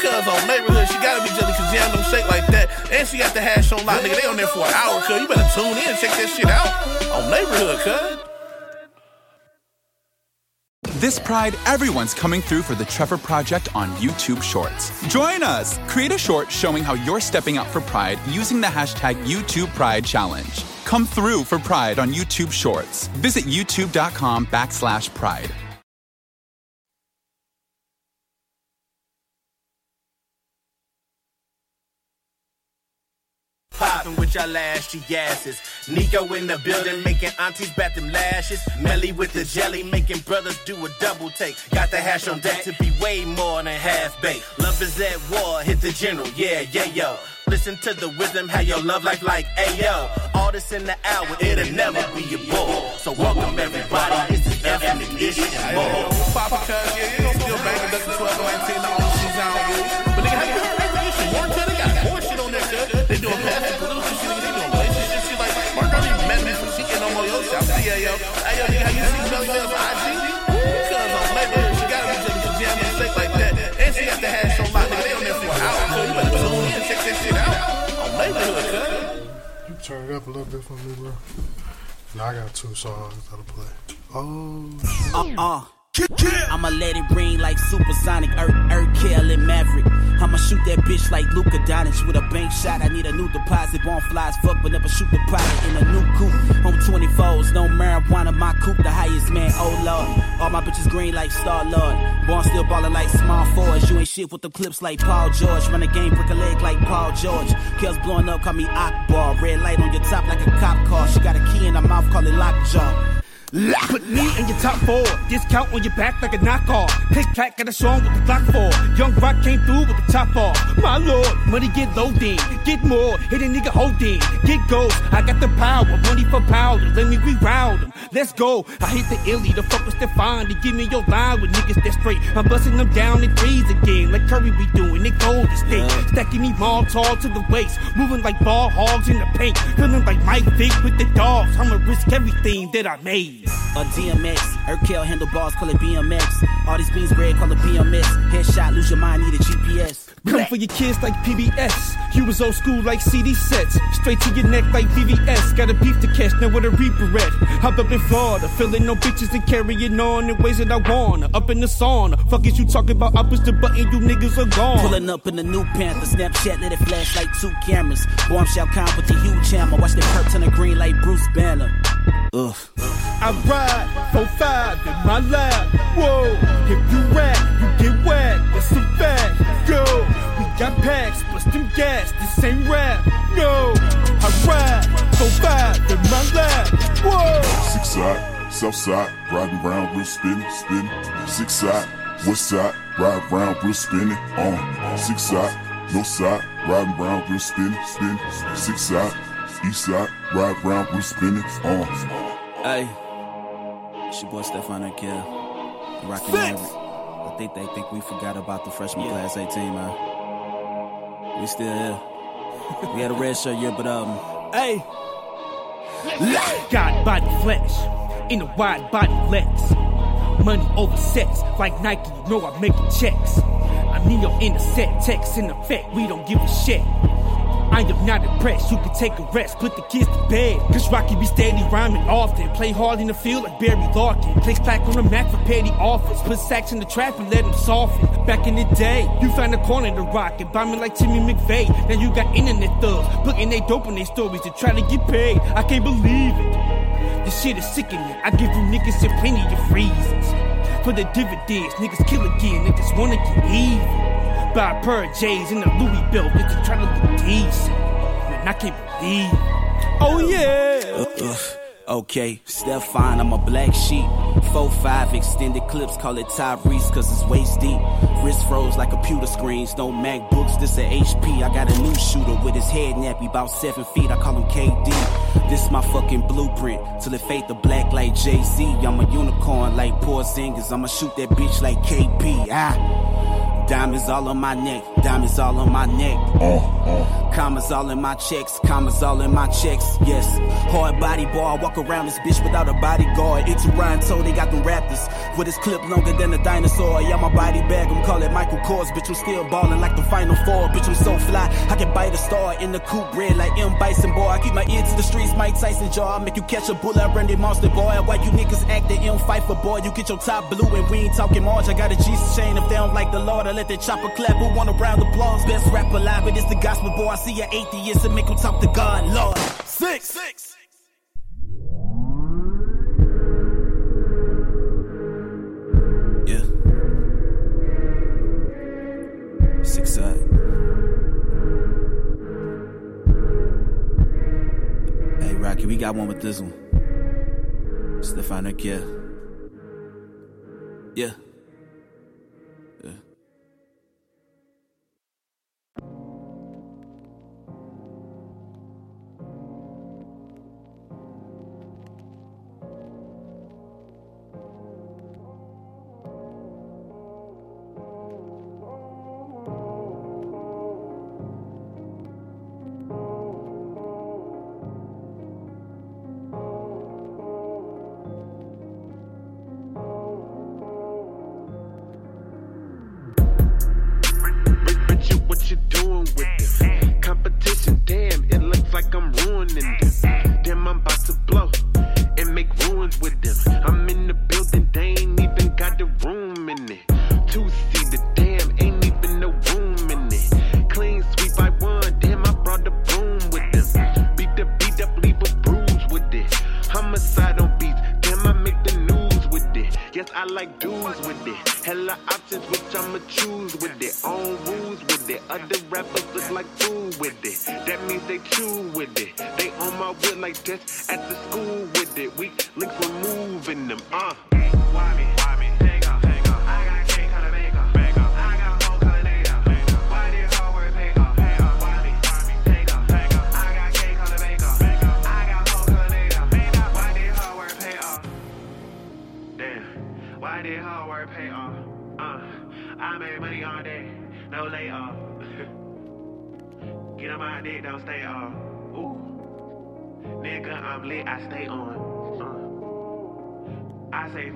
Cuz on neighborhood, she gotta be jelly, cause jam them shake like that. And she got the hash on lock, nigga. They on there for an hour, cuz. You better tune in, check that shit out. On neighborhood, cuz. This Pride, everyone's coming through for the Trevor Project on YouTube Shorts. Join us! Create a short showing how you're stepping out for Pride using the hashtag YouTube Pride Challenge. Come through for Pride on YouTube Shorts. Visit youtube.com backslash pride. Poppin' with y'all ashy asses. Nico in the building, making aunties bat them lashes. Melly with the jelly, making brothers do a double take. Got the hash on deck to be way more than half baked. Love is at war, hit the general, yeah, yeah, yo. Listen to the wisdom, how your love life like, ayo. All this in the hour, it'll never be a bore. So welcome everybody, is ethnic ish and more. What's cuz? Yeah, you still banging Ducky 12 and 19, the I don't You it up a little bit for me, bro. Now I got two songs that'll play. Oh, shit. Uh. I'ma let it ring like supersonic, Ur Urkel and Maverick. I'ma shoot that bitch like Luka Doncic with a bank shot. I need a new deposit. Born flies, fuck, but never shoot the pilot in a new coupe. Home 24s, no marijuana, my coupe, the highest man. Oh lord, all my bitches green like Star Lord. Born still ballin' like small fours. You ain't shit with the clips like Paul George. Run the game, break a leg like Paul George. Kills blowing up, call me Akbar. Red light on your top like a cop car. She got a key in her mouth, call it lockjaw. Put me in your top four. Discount on your back like a knockoff. Click clack, got a song with the Glock four. Young Rock came through with the top off. My lord, money get low then. Get more, hit a nigga hold in. Get gold, I got the power. Money for powder, let me reroute them. Let's go. I hit the illy, the fuck was Stefan to give me your line with niggas that straight. I'm busting them down in threes again, like Curry be doing. They golden state. Stacking me mall tall to the waist. Moving like ball hogs in the paint. Feeling like Mike Vick with the dogs. I'ma risk everything that I made. A DMX, Urkel handlebars, call it BMX. All these beans bread, call it BMS. Headshot, lose your mind, need a GPS. Come for your kids like PBS. You was old school like CD sets. Straight to your neck like VVS. Got a beef to catch, now with a reaper at. Hop up in Florida, feeling no bitches and carrying on in ways that I wanna. Up in the sauna. Fuck is you talking about? I push the button, you niggas are gone. Pulling up in the new Panther, Snapchat let it flash like two cameras. Boy, I'm Shao Kahn with the huge hammer. Watch the perp turn the green like Bruce Banner. Ugh. I ride for five in my lap. Whoa, if you rap, you get whacked. That's a fact. Yo, we got packs, plus them gas. This ain't rap. No, I ride for five in my lap. Whoa. Six side, south side, riding around, real spinning, spinning. Six side, west side, ride around, real spinning. On six side, north side, riding around, real spinning, spinning. Six side, east side, ride around, real spinning. On. Hey, it's your boy Stefan Urkel. Rockin' Maverick. I think they think we forgot about the freshman class 18, man. We still here. we had a red shirt year, but um, Hey. God body flesh in a wide body legs. Money over sex, like Nike, you know I'm making checks. I'm Neo in the set, text in effect, we don't give a shit. I am not impressed, you can take a rest, put the kids to bed. Cause Rocky be steady rhyming often. Play hard in the field like Barry Larkin. Place clack on the Mac for petty offers. Put sacks in the trap and let them soften. Back in the day, you found a corner to rock and bombing like Timmy McVeigh. Now you got internet thugs, putting they dope in their stories to try to get paid. I can't believe it. This shit is sickening. I give you niggas a plenty of reasons. For the dividends, niggas kill again, niggas wanna get even. Buy a pair of J's in the Louis belt, a trying to look decent. Man, I can't believe. Oh yeah. Uh, Okay, Stefan, I'm a black sheep. 4-5 extended clips, call it Tyrese cause it's waist deep. Wrist froze like computer screens, no MacBooks, this a HP. I got a new shooter with his head nappy, about 7 feet, I call him KD. This my fucking blueprint, till it fade the black like Jay-Z. I'm a unicorn like Porzingis, I'ma shoot that bitch like KP. Ah. Diamonds all on my neck, diamonds all on my neck. Commas all in my checks, commas all in my checks, yes. Hard body boy, walk around this bitch without a bodyguard. It's Toronto, they got them Raptors. With his clip longer than a dinosaur. Yeah, my body bag, I'm call it Michael Kors. Bitch, I'm still ballin' like the final four. Bitch, I'm so fly, I can bite a star in the coupe red like M. Bison, boy. I keep my ear to the streets, Mike Tyson jaw. I make you catch a bullet, I run the monster, boy. Why you niggas act the M. fight for boy? You get your top blue and we ain't talking March. I got a Jesus chain if they don't like the Lord. I let that chopper clap. Who want a round of applause? Best rapper alive, but it's the gospel, boy. I see an atheist and make him talk to God, Lord. Six. Six. Yeah. Six side. Hey, Rocky, we got one with this one. Stefano. Yeah. Yeah.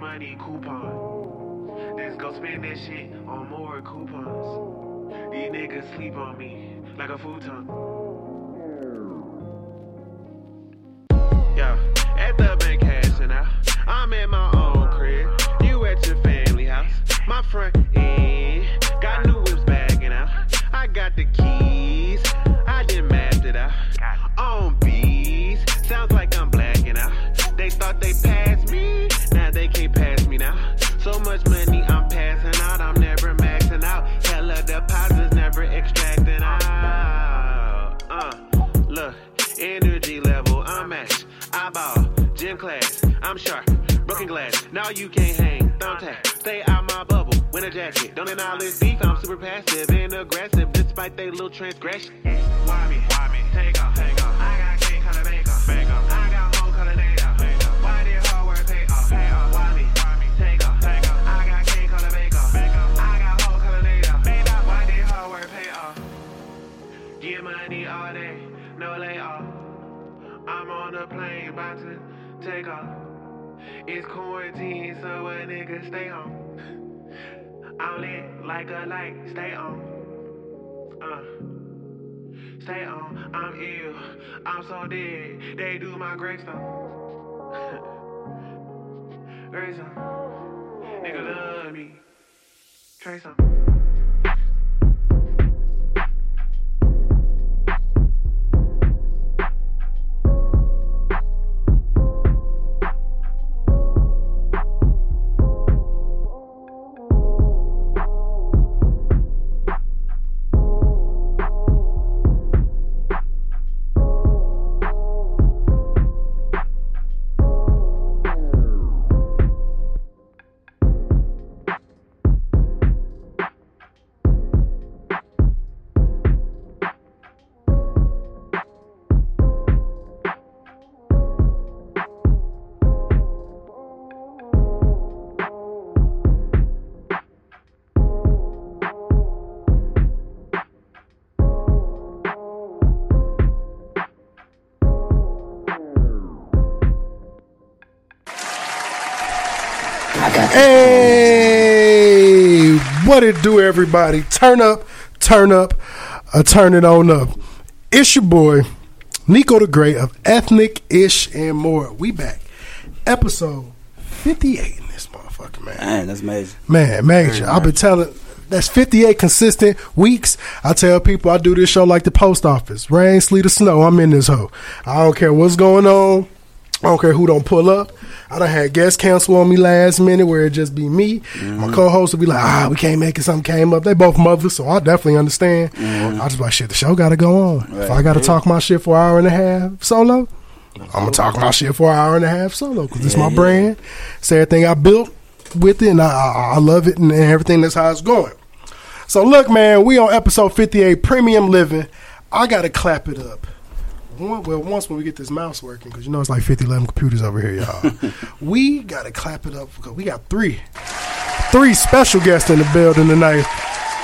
Money, coupon. Let's go spend that shit on more coupons. These niggas sleep on me like a futon. Yeah, at the bank gym class, I'm sharp, broken glass. Now you can't hang, thumbtack. Stay out my bubble, winter jacket. Don't acknowledge beef, I'm super passive and aggressive despite they little transgression. Why me? Why me? Take off, take off. I got cake color make off, make. I got whole color data. Why did hard work pay off, pay off? Why me? Why me? Take off, take off. I got cake color make off, make. I got whole color data. Why did hard work pay off? Get money all day, no layoff. I'm on a plane about to take off. It's quarantine, so a nigga stay home. I'm lit like a light, stay on. Uh, stay on. I'm ill, I'm so dead. They do my gravestone. gravestone. Nigga love me. Trey some. What it do, everybody? Turn up, turn up, uh, turn it on up. It's your boy, Nico the Great of Ethnic Ish and More. We back. Episode 58 in this motherfucker, man. Man, that's major. Man, major. I've been telling that's 58 consistent weeks. I tell people I do this show like the post office. Rain, sleet, or snow, I'm in this hoe. I don't care what's going on. I don't care who don't pull up. I done had guests cancel on me last minute where it just be me. My mm-hmm. co-host would be like, ah, we can't make it. Something came up. They both mothers, so I definitely understand. Mm-hmm. I just like, shit, the show got to go on. If I got to mm-hmm. talk my shit for an hour and a half solo, I'm going to talk my shit for an hour and a half solo because it's my brand. It's everything I built with it, and I, I, I love it and, and everything. That's how it's going. So look, man, we on episode 58, Premium Living. I got to clap it up. One, well, once when we get this mouse working, because you know it's like 50, 11 computers over here, y'all. we got to clap it up because we got three, three special guests in the building tonight.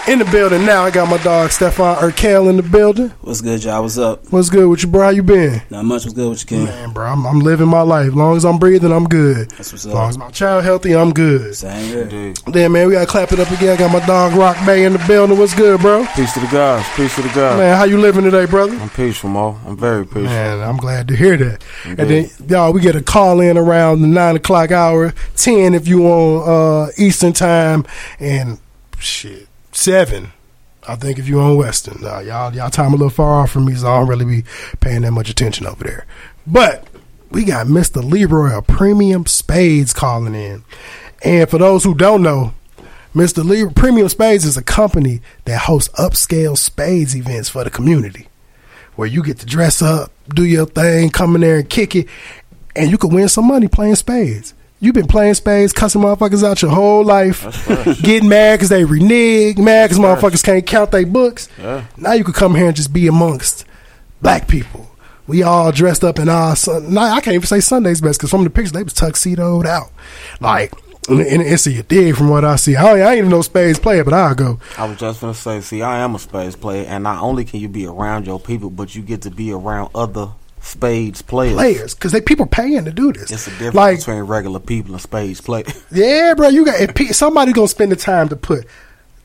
In the building now, I got my dog Stefan Urkel in the building. What's good, y'all? What's up? What's good with you, bro? How you been? Not much. What's good with you, King? Man, bro, I'm, I'm living my life. As long as I'm breathing, I'm good. That's what's As long as my child healthy, I'm good. Same here. dude. Then, man, we got to clap it up again. I got my dog Rock Bay in the building. What's good, bro? Peace to the gods. Peace to the gods. Man, how you living today, brother? I'm peaceful, Mo. I'm very peaceful. Man, I'm glad to hear that. And then, y'all, we get a call in around the nine o'clock hour, ten if you on uh, Eastern time, and shit seven. I think if you on Western, uh, y'all y'all time a little far off from me, so I don't really be paying that much attention over there. But we got Mister Leroy of Premium Spades calling in, and for those who don't know. Mr. Leroy, Premium Spades is a company that hosts upscale spades events for the community where you get to dress up, do your thing, come in there and kick it, and you can win some money playing spades. You've been playing spades, cussing motherfuckers out your whole life, getting mad because they renege, mad because motherfuckers can't count their books. Yeah. Now you can come here and just be amongst black people. We all dressed up in our sun. I can't even say Sunday's best because from the pictures they was tuxedoed out, like. And and it's a dig from what I see. I, I ain't even no spades player, but I'll go. I was just gonna say, see, I am a spades player, and not only can you be around your people, but you get to be around other spades players. Players, because they people paying to do this. It's a difference like between regular people and spades players. Yeah, bro, you got if somebody gonna spend the time to put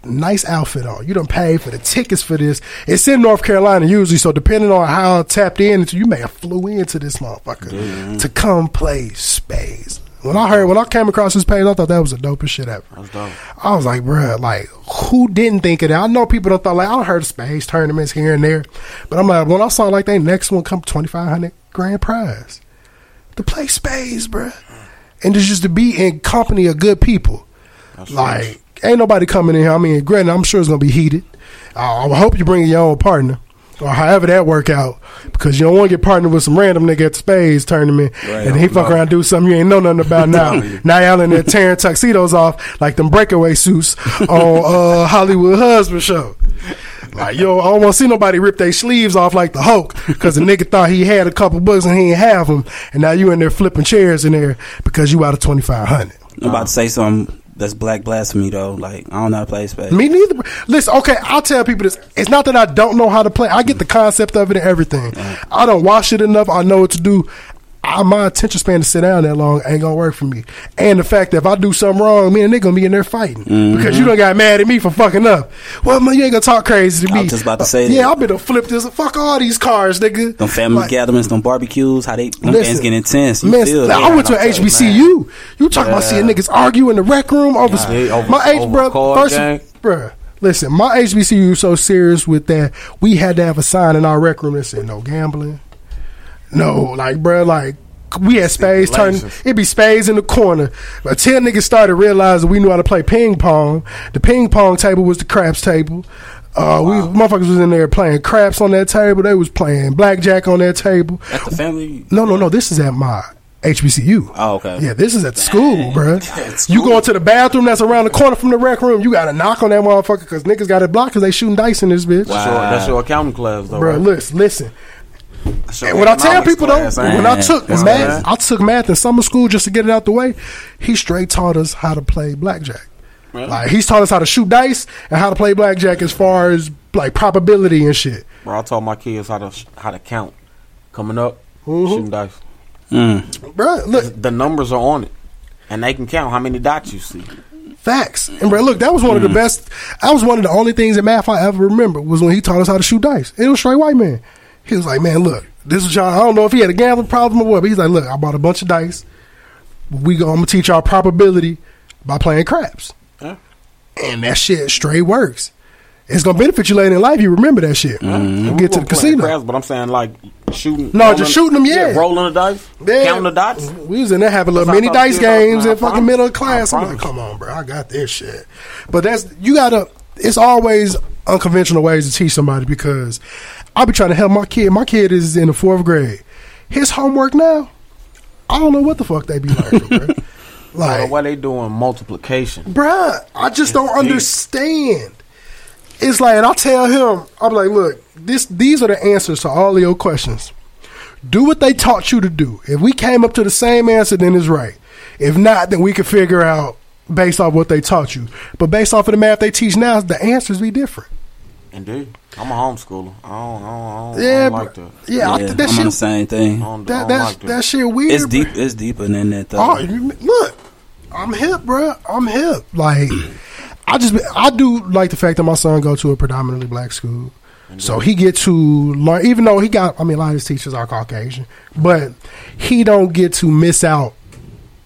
nice outfit on. You don't pay for the tickets for this. It's in North Carolina usually, so depending on how tapped in, you may have flew into this motherfucker to come play spades. When I heard, when I came across this page, I thought that was the dopest shit ever. That's dope. I was like, bruh, like, who didn't think of that? I know people don't thought like I heard of spades tournaments here and there, but I'm like, when I saw like they next one come twenty five hundred grand prize to play spades, bruh, and to just to be in company of good people. That's Like, ain't nobody coming in here. I mean, granted, I'm sure it's gonna be heated. I, I hope you bring your own partner. Or however that work out, because you don't want to get partnered with some random nigga at the spades tournament, and he fuck around do something you ain't know nothing about now. now y'all in there tearing tuxedos off like them breakaway suits on uh, Hollywood Husband show. Like yo, I don't want to see nobody rip their sleeves off like the Hulk because the nigga thought he had a couple bucks and he ain't have them, and now you in there flipping chairs in there because you out of twenty five hundred. I'm about to say something that's black blasphemy though. Like I don't know how to play spades. Me neither. Listen, okay, I'll tell people this. It's not that I don't know how to play. I get the concept of it and everything. I don't watch it enough. I know what to do. I, my attention span to sit down that long ain't gonna work for me. And the fact that if I do something wrong, me and they gonna be in there fighting mm-hmm. because you don't got mad at me for fucking up. Well, man, you ain't gonna talk crazy to me. I me. was just about to say uh, yeah, that. I better flip this. Fuck all these cars, nigga. Them family Like, gatherings, them barbecues, how they them Listen, things get intense. You Man, feel like, that. I went to I an tell you, HBCU. You talking about seeing niggas argue in the rec room over, Yeah, over- my H, over bro. First, game. bruh, listen, my HBCU was so serious with that. We had to have a sign in our rec room that said no gambling. No, like, bruh, like. We had spades turning. It'd be spades in the corner. But ten niggas started realizing we knew how to play ping pong. The ping pong table was the craps table. Uh, we motherfuckers was in there playing craps on that table. They was playing blackjack on that table. At the family. No, no, no. This is at my HBCU. Oh, okay. Yeah, this is at school, bruh. You go into the bathroom that's around the corner from the rec room. You got to knock on that motherfucker because niggas got it blocked because they shooting dice in this bitch. That's, your, that's your accounting class, though. Bruh, right? listen, listen. That's your And when I tell people though, class, ain't when? I took That's math, right. I took math in summer school just to get it out the way. He straight taught us how to play blackjack. Like he's taught us how to shoot dice and how to play blackjack as far as like probability and shit. Bro, I taught my kids how to how to count. Coming up, Mm-hmm. shooting dice. Bruh, look, The numbers are on it. And they can count how many dots you see. Facts. And bro, look, that was one of the best. That was one of the only things in math I ever remember was when he taught us how to shoot dice. It was straight white man. He was like, "Man, look, this is y'all. I don't know if he had a gambling problem or what, but he's like, look, I bought a bunch of dice. We go, I'm gonna teach y'all probability by playing craps, Yeah. and that shit straight works. It's gonna benefit you later in life. You remember that shit. You mm-hmm. We get to the casino. craps, but I'm saying like shooting. No, just shooting them, yeah. rolling the dice, Yeah. counting the dots. We was in there having little mini dice thought it was, games in fucking middle of class. I I'm like, come on, bro, I got this shit. But that's you gotta. It's always unconventional ways to teach somebody because I'll be trying to help my kid. My kid is in the fourth grade. His homework now, I don't know what the fuck they be learning, bro. Like, Like, why they doing multiplication? bruh, I just don't deep. understand. It's like, and I tell him, I'm like, look, this these are the answers to all of your questions. Do what they taught you to do. If we came up to the same answer, then it's right. If not, then we can figure out based off what they taught you. But based off of the math they teach now, the answers be different. Indeed, I'm a homeschooler. I don't, I don't, I don't, I Yeah, don't like that. Yeah, I Yeah, think that I'm on the same thing. I don't, I That don't that like that. that shit weird. It's bro. deep. It's deeper than that though. Oh, look, I'm hip, bro. I'm hip. Like, I just I do like the fact that my son go to a predominantly black school, so he get to learn. Even though he got, I mean, a lot of his teachers are Caucasian, but he don't get to miss out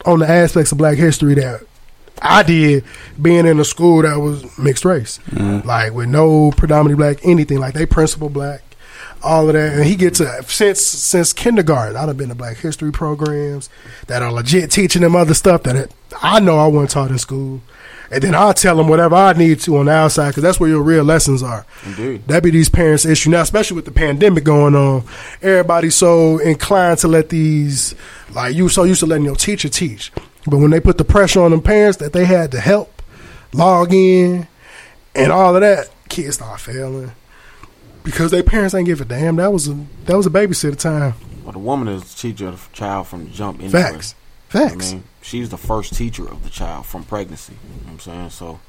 on the aspects of Black history that I did being in a school that was mixed race, mm-hmm. like with no predominantly black anything. Like they principal black, all of that, and he gets to since since kindergarten. I've been to Black history programs that are legit teaching them other stuff that I know I wasn't taught in school. And then I'll tell them whatever I need to on the outside because that's where your real lessons are. Indeed. That be these parents' issue now, especially with the pandemic going on. Everybody's so inclined to let these, like you so used to letting your teacher teach, but when they put the pressure on them parents that they had to help log in and all of that, kids start failing because their parents ain't give a damn. That was a that was a babysitter time. Well, the woman is the teacher of the child from the jump. Anyway. Facts, I mean, she's the first teacher of the child from pregnancy. You know what I'm saying? So,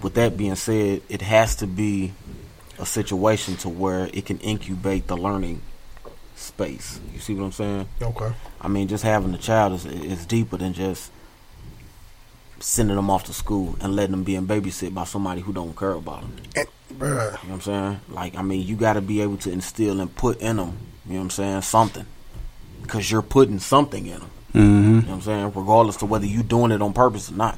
with that being said, it has to be a situation to where it can incubate the learning space. You see what I'm saying? Okay. I mean, just having a child is is deeper than just sending them off to school and letting them be in babysit by somebody who don't care about them. And, bruh, You know what I'm saying? Like, I mean, you got to be able to instill and put in them, you know what I'm saying, something. Because you're putting something in them. hmm You know what I'm saying? Regardless to whether you're doing it on purpose or not.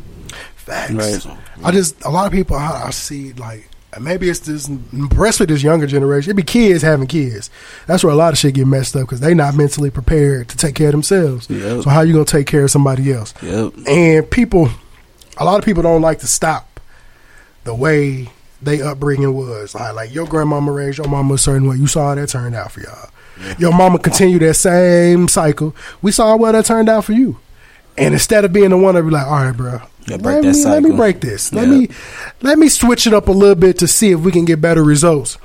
facts. Right. So, I just a lot of people I, I see like maybe it's this especially this younger generation. It be kids having kids. That's where a lot of shit get messed up because they not mentally prepared to take care of themselves. Yep. So how you gonna take care of somebody else? Yep. And people, a lot of people don't like to stop the way they upbringing was. Like, like your grandmama raised your mama a certain way. You saw how that turned out for y'all. Your mama continued that same cycle. We saw how well that turned out for you. And instead of being the one to be like, all right, bro, let, me, let me break this. Let Yeah. me let me switch it up a little bit to see if we can get better results.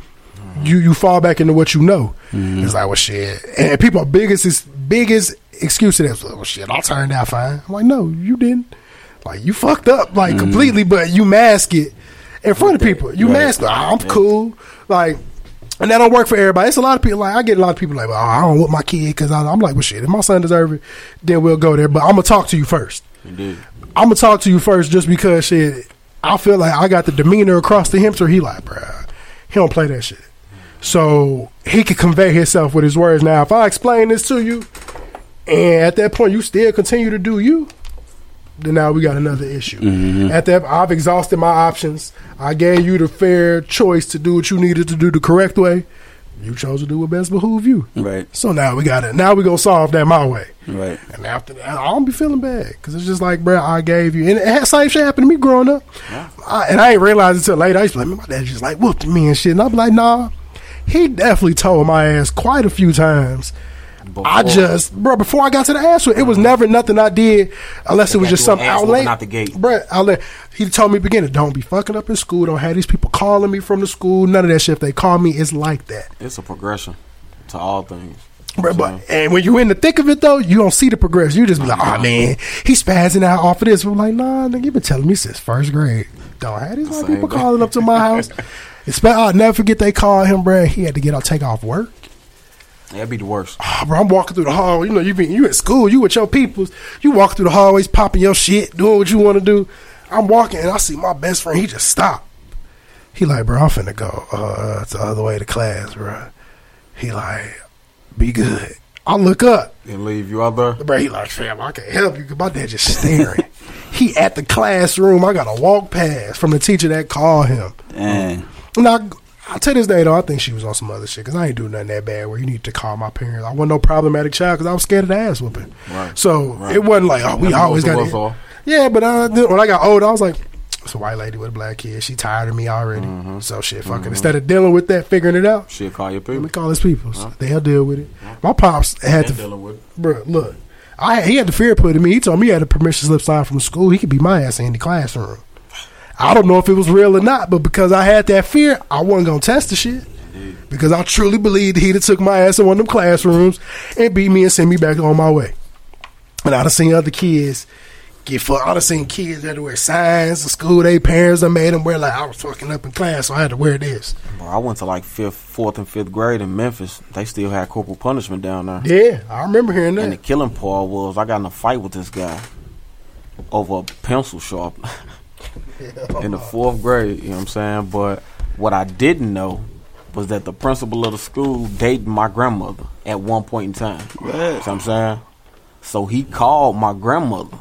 You you fall back into what you know. Mm-hmm. It's like, well, shit. And people biggest is biggest excuse to that. Well, shit, I turned out fine. I'm like, no, you didn't. Like you fucked up like Mm-hmm. completely, but you mask it in front of people. You Right. mask. it. I'm cool. Like. And that don't work for everybody. It's a lot of people. Like I get a lot of people like, well, I don't want my kid because I'm like, well, shit. If my son deserve it, then we'll go there. But I'm gonna talk to you first. indeed. I'm gonna talk to you first just because shit. I feel like I got the demeanor across the him, so he like, bruh, he don't play that shit. So he could convey himself with his words. Now, if I explain this to you, and at that point you still continue to do you, then now we got another issue. Mm-hmm. At that, I've exhausted my options. I gave you the fair choice to do what you needed to do the correct way. You chose to do what best behoove you. Right. So now we got it. Now we gonna solve that my way. Right. And after that, I don't be feeling bad because it's just like, bro, I gave you, and it had same shit happened to me growing up, I, and I ain't realized until later. I used to be like, man, my dad just like whooped me and shit, and I'm like, nah, he definitely told my ass quite a few times. I just, bro, before I got to the answer, it was never nothing I did unless it was just something an out late. out the gate. Bro, I let, he told me beginning, don't be fucking up in school. Don't have these people calling me from the school. None of that shit. If they call me, it's like that. It's a progression to all things. Bruh, So, but, and when you're in the thick of it though, you don't see the progression. You just be like, oh man, he's spazzing out off of this. I'm like, nah, nigga, you been telling me since first grade. Don't have these white people calling up to my house. I'll never forget they called him, bruh. He had to get out, take off work. That'd be the worst. Ah, bro, I'm walking through the hall. You know, you been you at school, you with your peoples. You walk through the hallways, popping your shit, doing what you want to do. I'm walking and I see my best friend. He just stopped. He like, bro, I'm finna go uh, to the other way to class, bro. He like, be good. I look up. And leave you out there. Bro, he like, fam, I can't help you my dad just staring. he at the classroom. I got to walk past from the teacher that called him. Dang. Now, I tell this day though, I think she was on some other shit because I ain't doing nothing that bad where you need to call my parents. I wasn't no problematic child because I was scared of the ass whooping. Right. So Right. it wasn't like, oh, we always got of us are. it. Yeah, but uh, when I got older, I was like, it's a white lady with a black kid. She tired of me already. Mm-hmm. So shit, fucking. Instead of dealing with that, figuring it out, She'll call your people. let me call his people. They'll deal with it. My pops had They're to, dealing with it. bro. Look, I he had the fear put in me. He told me he had a permission slip signed from school. He could be my ass in the classroom. I don't know if it was real or not, but because I had that fear, I wasn't gonna test the shit. Because I truly believed he'd have took my ass in one of them classrooms and beat me and sent me back on my way. And I'd have seen other kids get fucked. I'd have seen kids that wear signs in school. They parents that made them wear like I was fucking up in class, so I had to wear this. Bro, I went to like fifth, fourth, and fifth grade in Memphis. They still had corporal punishment down there. Yeah, I remember hearing that. And the killing part was I got in a fight with this guy over a pencil sharpener in the fourth grade. You know what I'm saying? But what I didn't know was that the principal of the school dated my grandmother at one point in time. You know what I'm saying? So he called my grandmother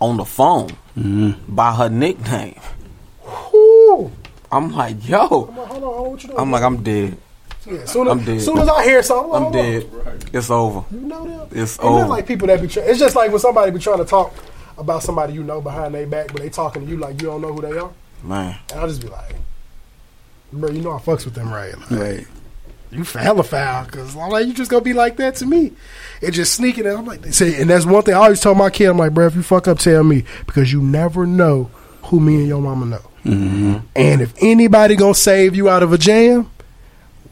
on the phone mm-hmm. by her nickname. I'm like, yo. Hold on, hold on, you doing? I'm like, I'm dead. Yeah, soon as, I'm dead. soon as I hear something, I'm hold on. dead. It's over. You know them? It's nothing over. like people that be. Try- it's just like when somebody be trying to talk about somebody you know behind their back, but they talking to you like you don't know who they are, Man. and I'll just be like, "Bro, you know I fucks with them, right? Like, Right. You hella foul, cause I'm like, you just gonna be like that to me. It just sneaking. And I'm like, say, and that's one thing I always tell my kid. I'm like, bro, if you fuck up, tell me, because you never know who me and your mama know. Mm-hmm. And if anybody gonna save you out of a jam,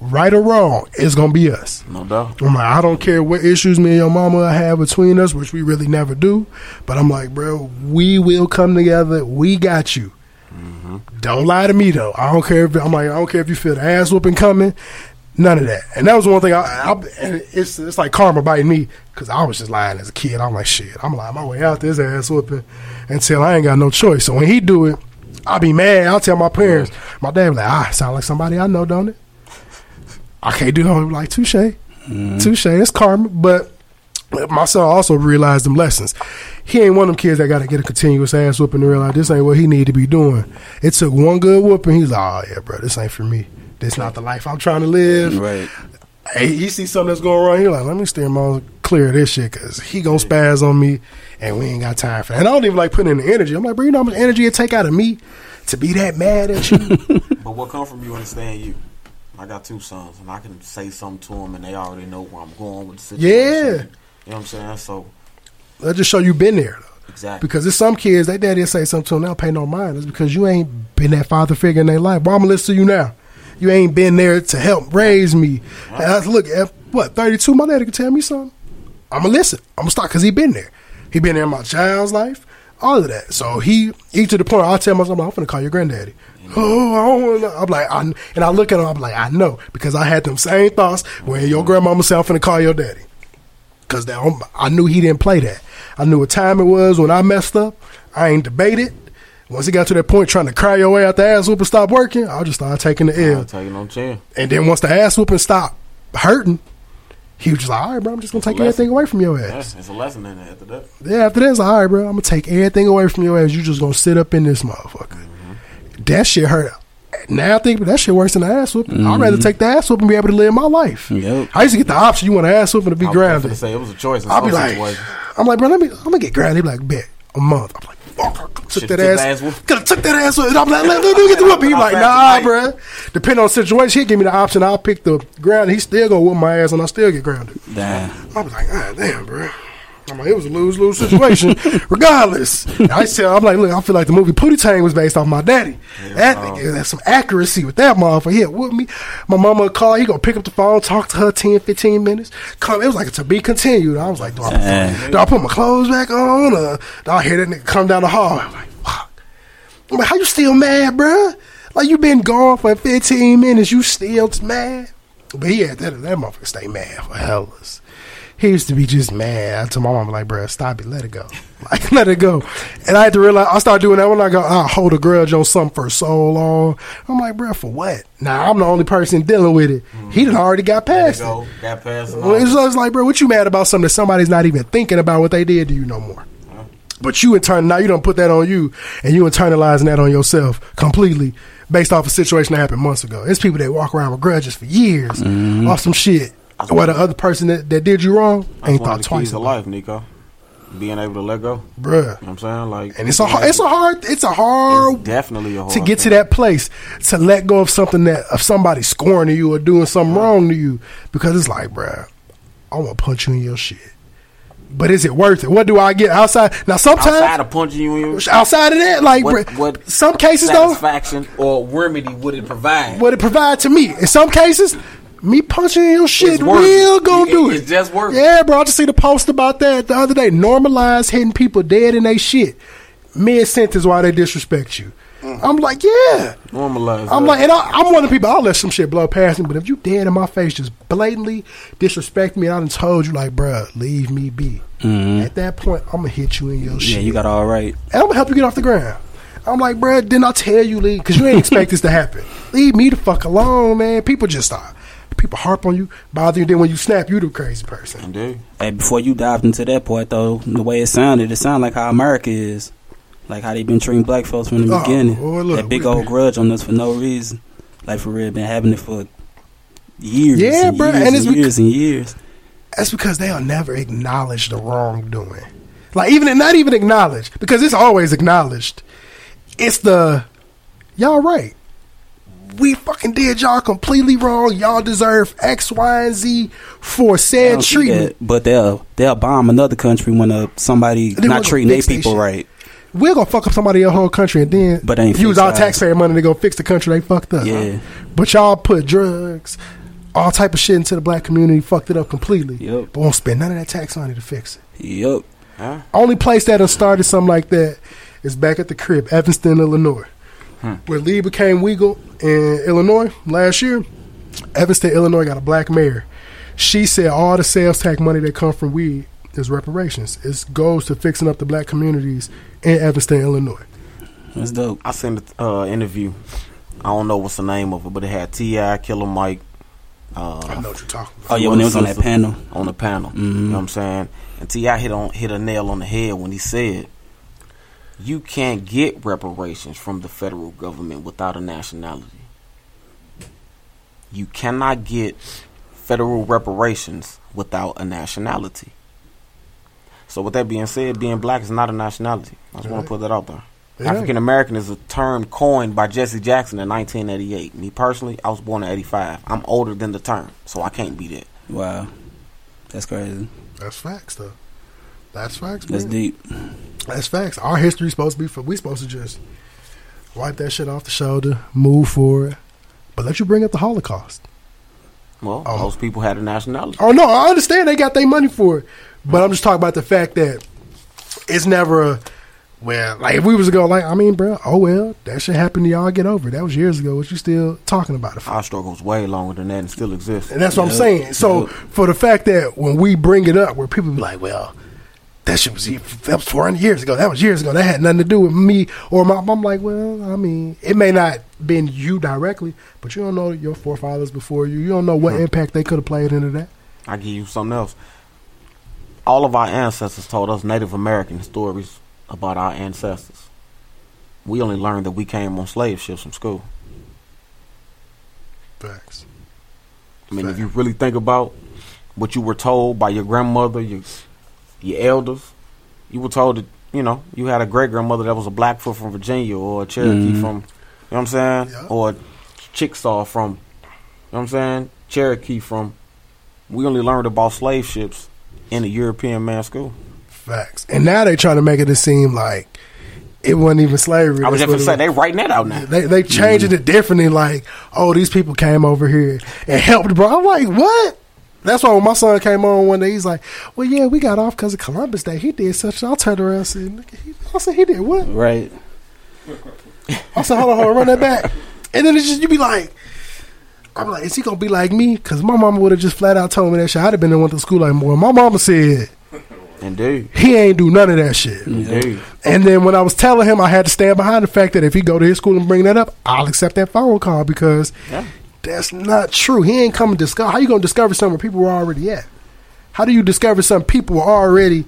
right or wrong, it's gonna be us. No doubt. I'm like, I don't care what issues me and your mama have between us, which we really never do. But I'm like, bro, we will come together. We got you. Don't lie to me though. I don't care if I'm like, I don't care if you feel the ass whooping coming. None of that. And that was one thing. I, I and it's it's like karma biting me because I was just lying as a kid. I'm like, shit. I'm lying my way out this ass whooping until I ain't got no choice. So when he do it, I'll be mad. I'll tell my parents. My dad be like, ah, sound like somebody I know, don't it? I can't do it. I'm like, touche. Mm-hmm. Touche. It's karma. But my son also realized them lessons. He ain't one of them kids that got to get a continuous ass whooping to realize this ain't what he need to be doing. It took one good whooping. He's like, oh, yeah, bro, this ain't for me. This not the life I'm trying to live. Right. Hey, he see something that's going wrong. He like, let me steer him on clear of this shit because he gonna spaz on me, and we ain't got time for that. And I don't even like putting in the energy. I'm like, bro, you know how much energy it take out of me to be that mad at you? But what come from you understand you. I got two sons, and I can say something to them, and they already know where I'm going with the situation. Yeah. You know what I'm saying? So, That just show you been there. Though. exactly. Because there's some kids, they daddy say something to them, they don't pay no mind. It's because you ain't been that father figure in their life. Why I'm gonna listen to you now? You ain't been there to help raise me. And I look at what 32. My daddy can tell me something. I'm gonna listen. I'm gonna stop because he been there. He been there in my child's life, all of that. So he, he to the point. I tell myself, I'm gonna call your granddaddy. Oh, I. I'm like, I, and I look at him. I'm like, I know because I had them same thoughts when your grandmama said I'm finna call your daddy. Cause I knew he didn't play that. I knew what time it was when I messed up. I ain't debated. Once he got to that point trying to cry your way out the ass whooping stop working, I just started taking the L. taking no chance. And then once the ass whooping stopped hurting, he was just like, all right, bro, I'm just gonna take everything away from your Yeah, ass. it's a lesson in it after that. Yeah, after this, all right, bro, I'm gonna take everything away from your ass. You just gonna sit up in this motherfucker. Mm-hmm. That shit hurt. Now I think that shit worse than the ass whooping. I'd rather mm-hmm. take the ass whooping and be able to live my life. Yep. I used to get the option. You want an ass whooping to be I grounded. say it was a choice I'll be like, situations. I'm like, bro, let me, I'm gonna get grounded. He be like, bet a month. I'm like, fuck, took that ass, ass whoop. could have took that ass. whoop. And I'm like, let, let me get the whooping. He like, nah, bro. Depending on the situation, he give me the option. I'll pick the ground. He still gonna whoop my ass, and I still get grounded. Damn. I was like, God damn, bro. I'm like, it was a lose lose situation, regardless. I tell, I'm like, look, I feel like the movie Pootie Tang was based off my daddy. that oh. nigga, that's some accuracy with that motherfucker. He had with me. My mama call. He gonna pick up the phone, talk to her 10, 15 minutes. Come, it was like a to be continued. I was like, do I, do I put my clothes back on? Or do I hear that nigga come down the hall? I'm like, fuck. I'm like, how you still mad, bruh? Like you been gone for 15 minutes, you still mad? But he had that that motherfucker stay mad for hellas. He used to be just mad. I told my mom like, bruh, stop it, let it go. Like let it go. And I had to realize I started doing that when I go, I hold a grudge on something for so long. I'm like, bruh, for what? Now I'm the only person dealing with it. Mm-hmm. He done already got past it. Go, got past it. Well, it's like, bro, what you mad about something that somebody's not even thinking about what they did to you no more? But you in turn now you don't put that on you, and you internalizing that on yourself completely based off a situation that happened months ago. It's people that walk around with grudges for years mm-hmm. off some shit. Where the other person that, that did you wrong ain't thought the twice about, life, Nico. Being able to let go. bruh. You know what I'm saying? Like And it's a hard, it's a hard it's a hard It's definitely a hard to get to that place to let go of something that of somebody scoring you or doing something wrong to you because it's like, bruh, I want to punch you in your shit. But is it worth it? What do I get outside? Now sometimes outside of punching you in your shit, outside of that, like what, bruh, what some cases though, satisfaction or remedy would it provide? what it provide to me. In some cases, me punching your shit It's worth real gonna It- do it. it's just worth. Yeah, bro. I just see the post about that the other day. Normalize hitting people dead in their shit mid sentence while they disrespect you. Mm. I'm like, yeah. Normalize. I'm that. like, and I, I'm one of the people. I'll let some shit blow past me, but if you dead in my face, just blatantly disrespect me, I done told you like, bruh, leave me be. Mm-hmm. At that point, I'm gonna hit you in your shit. Yeah, you got all right. And I'm gonna help you get off the ground. I'm like, bruh, didn't I tell you leave? Because you ain't expect this to happen. Leave me the fuck alone, man. People just stop. People harp on you, bother you. Then when you snap, you the crazy person. Indeed. Hey, before you dived into that part though, the way it sounded, it sounded like how America is, like how they been treating black folks from the Oh, beginning. boy, look, that big we- old grudge on us for no reason, like for real, been having it for years. Yeah, and bruh, years and it's bec- years and years. That's because they'll never acknowledge the wrongdoing. Like even not even acknowledge because it's always acknowledged. It's the y'all right. We fucking did y'all completely wrong. Y'all deserve X, Y, and Z for I said don't treatment. that, but they'll they'll bomb another country when uh, somebody not treating their people shit. right. We're gonna fuck up somebody else's whole country and then But they ain't use fix our ours. taxpayer money to go fix the country they fucked up. Yeah. But y'all put drugs, all type of shit into the black community, fucked it up completely. Yep. But won't spend none of that tax money to fix it. Yep. Huh? Only place that has started something like that is back at the crib, Evanston, Illinois. Where Lee became legal in Illinois last year, Evanston, Illinois got a black mayor. She said all the sales tax money that come from weed is reparations. It goes to fixing up the black communities in Evanston, Illinois. That's dope. I seen the uh, interview. I don't know what's the name of it, but it had T.I., Killer Mike. Uh, I know what you're talking about. Oh yeah, when it was on that panel. On the panel, Mm-hmm. you know what I'm saying? And T.I. hit on hit a nail on the head when he said, "You can't get reparations from the federal government without a nationality. You cannot get federal reparations without a nationality." So, with that being said, being black is not a nationality. I just want to put that out there. Yeah. African American is a term coined by Jesse Jackson in 1988. Me personally, I was born in 85. I'm older than the term, so I can't be that. Wow, that's crazy. That's facts, though. That's facts, man. That's man. deep. That's facts. Our history's supposed to be for we supposed to just wipe that shit off the shoulder, move forward, but let you bring up the Holocaust. Well, Oh. most people had a nationality. Oh no, I understand they got their money for it, but I'm just talking about the fact that it's never a well. Like if we was to go, like I mean, bro, oh well, that shit happened to y'all. Get over it. That was years ago. What you still talking about it for? Our struggle was way longer than that and still exists. And that's what I'm saying. So for the fact that when we bring it up, where people be like, well. That shit was that was 400 years ago. That was years ago. That had nothing to do with me or my. I'm like, well, I mean, it may not been you directly, but you don't know your forefathers before you. You don't know what hmm. impact they could have played into that. I give you something else. All of our ancestors told us Native American stories about our ancestors. We only learned that we came on slave ships from school. Facts. I mean, if you really think about what you were told by your grandmother, your your elders, you were told that you know you had a great grandmother that was a Blackfoot from Virginia or a Cherokee Mhm. from, you know what I'm saying, or a Chickasaw from, you know what I'm saying, Cherokee from. We only learned about slave ships in the European man school. Facts. And now they're trying to make it seem like it wasn't even slavery. I was just gonna say it they writing that out now. They they changing it differently. Like, oh, these people came over here and helped, bro. I'm like, what? That's why when my son came on one day, he's like, "Well, yeah, we got off because of Columbus Day. He did such." I turned around and said, "Look, he, "I said he did what?" Right. I said, "Hold on, hold on, run that back." And then it's just you be like, I'm like, is he gonna be like me? Because my mama would have just flat out told me that shit. I'd have been and went to school like more. My mama said Indeed. he ain't do none of that shit. Indeed. And then when I was telling him, I had to stand behind the fact that if he go to his school and bring that up, I'll accept that phone call because Yeah. That's not true. He ain't coming to discover. How you gonna discover something where people were already at? How do you discover something people were already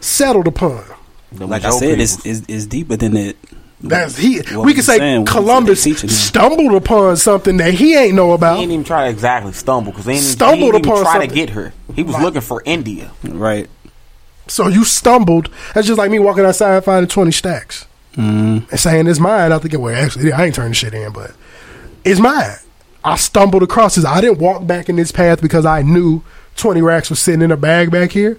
settled upon? Like I was your said, it's, it's it's deeper than that. That's he. What we I'm could say saying, Columbus they teaching him. stumbled upon something that he ain't know about. He about. ain't even try to exactly stumble because he ain't, Stumbled he ain't even upon try to get her. He was looking for India. Right. So you stumbled. That's just like me walking outside and finding twenty stacks Mm. and saying it's mine. I think, it well, actually, I ain't turning shit in, but it's mine. I stumbled across this. I didn't walk back in this path because I knew twenty racks was sitting in a bag back here.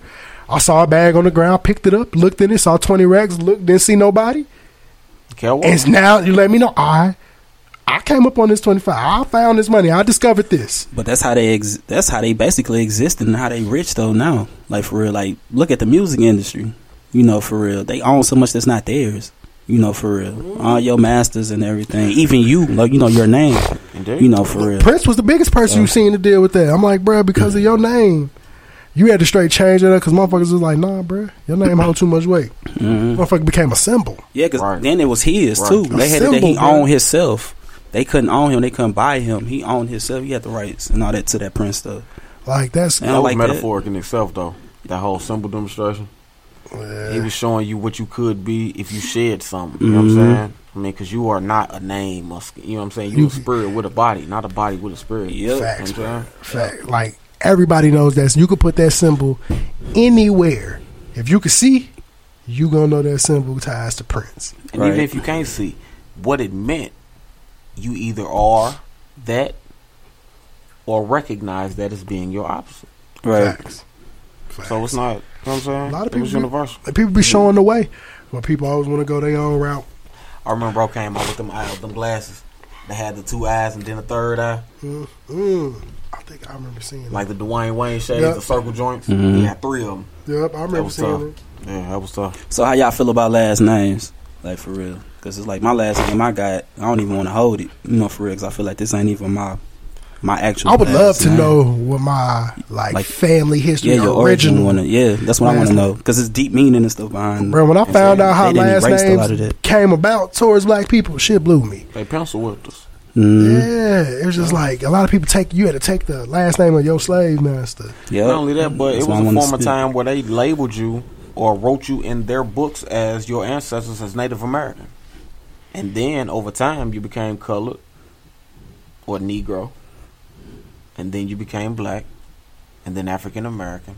I saw a bag on the ground, picked it up, looked in it, saw twenty racks, looked, didn't see nobody. Kel And now you let me know I I came up on this twenty five. I found this money. I discovered this. But that's how they ex- that's how they basically exist and how they rich though now. Like for real, like look at the music industry. You know, for real, they own so much that's not theirs. You know, for real, all your masters and everything, even you, like you know your name. Indeed. You know, for real. Prince was the biggest person you seen to deal with that. I'm like, bruh, because of your name, you had to straight change it up because motherfuckers was like, nah, bruh, your name hold too much weight. Mhm. Motherfucker became a symbol. Yeah, because Right. then it was his Right. too. A They had it that he bro. owned himself. They couldn't own him. They couldn't buy him. He owned himself. He had the rights and all that to that Prince stuff. Like that's I that don't was like that. in itself, though. That whole symbol demonstration. He was showing you what you could be if you shed something. You know what. I'm mm-hmm. saying? I mean, because you are not a name. or You know what I'm saying? You, You- a mm-hmm. spirit with a body, not a body with a spirit. Yep. You know facts, bruh. saying? Fact. Like everybody knows that. So you could put that symbol anywhere. If you could see, you gonna know that symbol ties to Prince. And Right. even if you can't see what it meant, you either are that or recognize that as being your opposite. Right. Facts. So it's not, you know what I'm saying? A lot of it was people be- universal. Like, people be showing the way. but people always want to go their own route. I remember bro came out with them eyes, them glasses. They had the two eyes and then a third eye. Mm, mm. I think I remember seeing Like the Dwayne Wayne shades, Yep. the circle joints. Mhm. He had three of them. Yep, I remember seeing tough. it. Yeah, that was tough. So how y'all feel about last names? Like for real? Because it's like my last name I got. I don't even want to hold it. You know, for real. Because I feel like this ain't even my my actual. I would last love to name. know what my like, Like, family history Yeah, your origin. original. Wanna, yeah, that's what I want to know. Because it's deep meaning and stuff behind. Bro, when I you know what found I'm out how saying? They didn't last erase a lot of names came about towards black people, shit blew me. They pencil whipped us. Mhm. Yeah, it was just like a lot of people take you had to take the last name of your slave master. Yeah, Not only that, but That's it was a wanna former time where they labeled you or wrote you in their books as your ancestors as Native American. And then over time you became colored or Negro. And then you became black and then African American.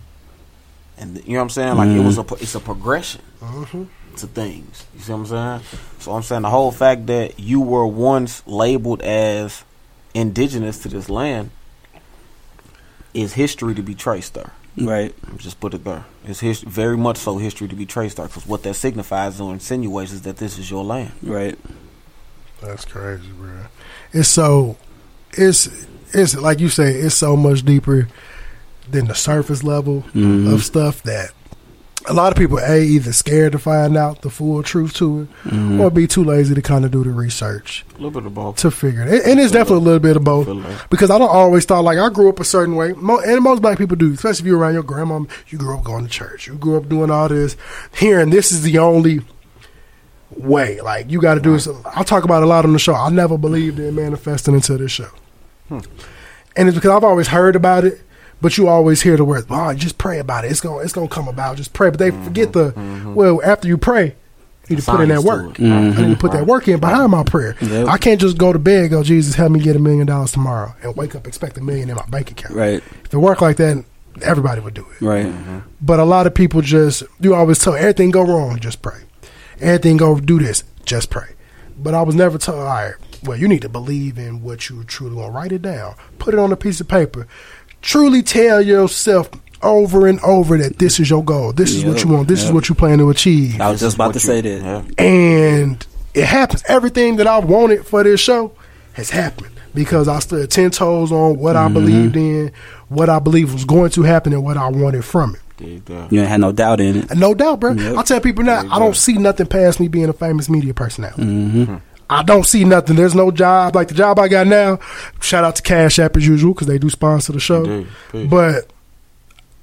And th- you know what I'm saying? Like it was a it's a progression Mm-hmm. to things. You see what I'm saying? So I'm saying the whole fact that you were once labeled as indigenous to this land is history to be traced there. Right. Just put it there. It's his, very much so history to be traced there because what that signifies or insinuates is that this is your land. Right. That's crazy, bro. It's so it's it's like you say, it's so much deeper than the surface level Mhm. of stuff that a lot of people a either scared to find out the full truth to it Mhm. or be too lazy to kind of do the research A little bit of both. to figure it. And it's definitely a little bit of both. Like- Because I don't always thought like I grew up a certain way, and most black people do. Especially if you're around your grandma, you grew up going to church, you grew up doing all this. Hearing this is the only way. Like you got to do this. I talk about it a lot on the show. I never believed in manifesting until this show, and it's because I've always heard about it. But you always hear the word, "Oh, just pray about it. It's gonna, it's gonna come about. Just pray." But they forget the, well, after you pray, you need to put in that work. Mhm. I need to put that work in behind my prayer. Yep. I can't just go to bed, and go, Jesus, help me get a million dollars tomorrow, and wake up expect a million in my bank account. Right. If it worked like that, everybody would do it. Right. Mm-hmm. But a lot of people just, you always tell everything go wrong, just pray. Everything go do this, just pray. But I was never told, all right, well, you need to believe in what you truly want. Write it down. Put it on a piece of paper. Truly tell yourself over and over that this is your goal. This is what you want. This is what you plan to achieve. I was just about to you- say that. Yeah. And it happens. Everything that I wanted for this show has happened because I stood 10 toes on what I believed in, what I believed was going to happen, and what I wanted from it. Dig that. You ain't had no doubt in it. No doubt, bro. Yep. I tell people now, I don't see nothing past me being a famous media personality. Mm-hmm. I don't see nothing. There's no job like the job I got now. Shout out to Cash App as usual because they do sponsor the show. Indeed. But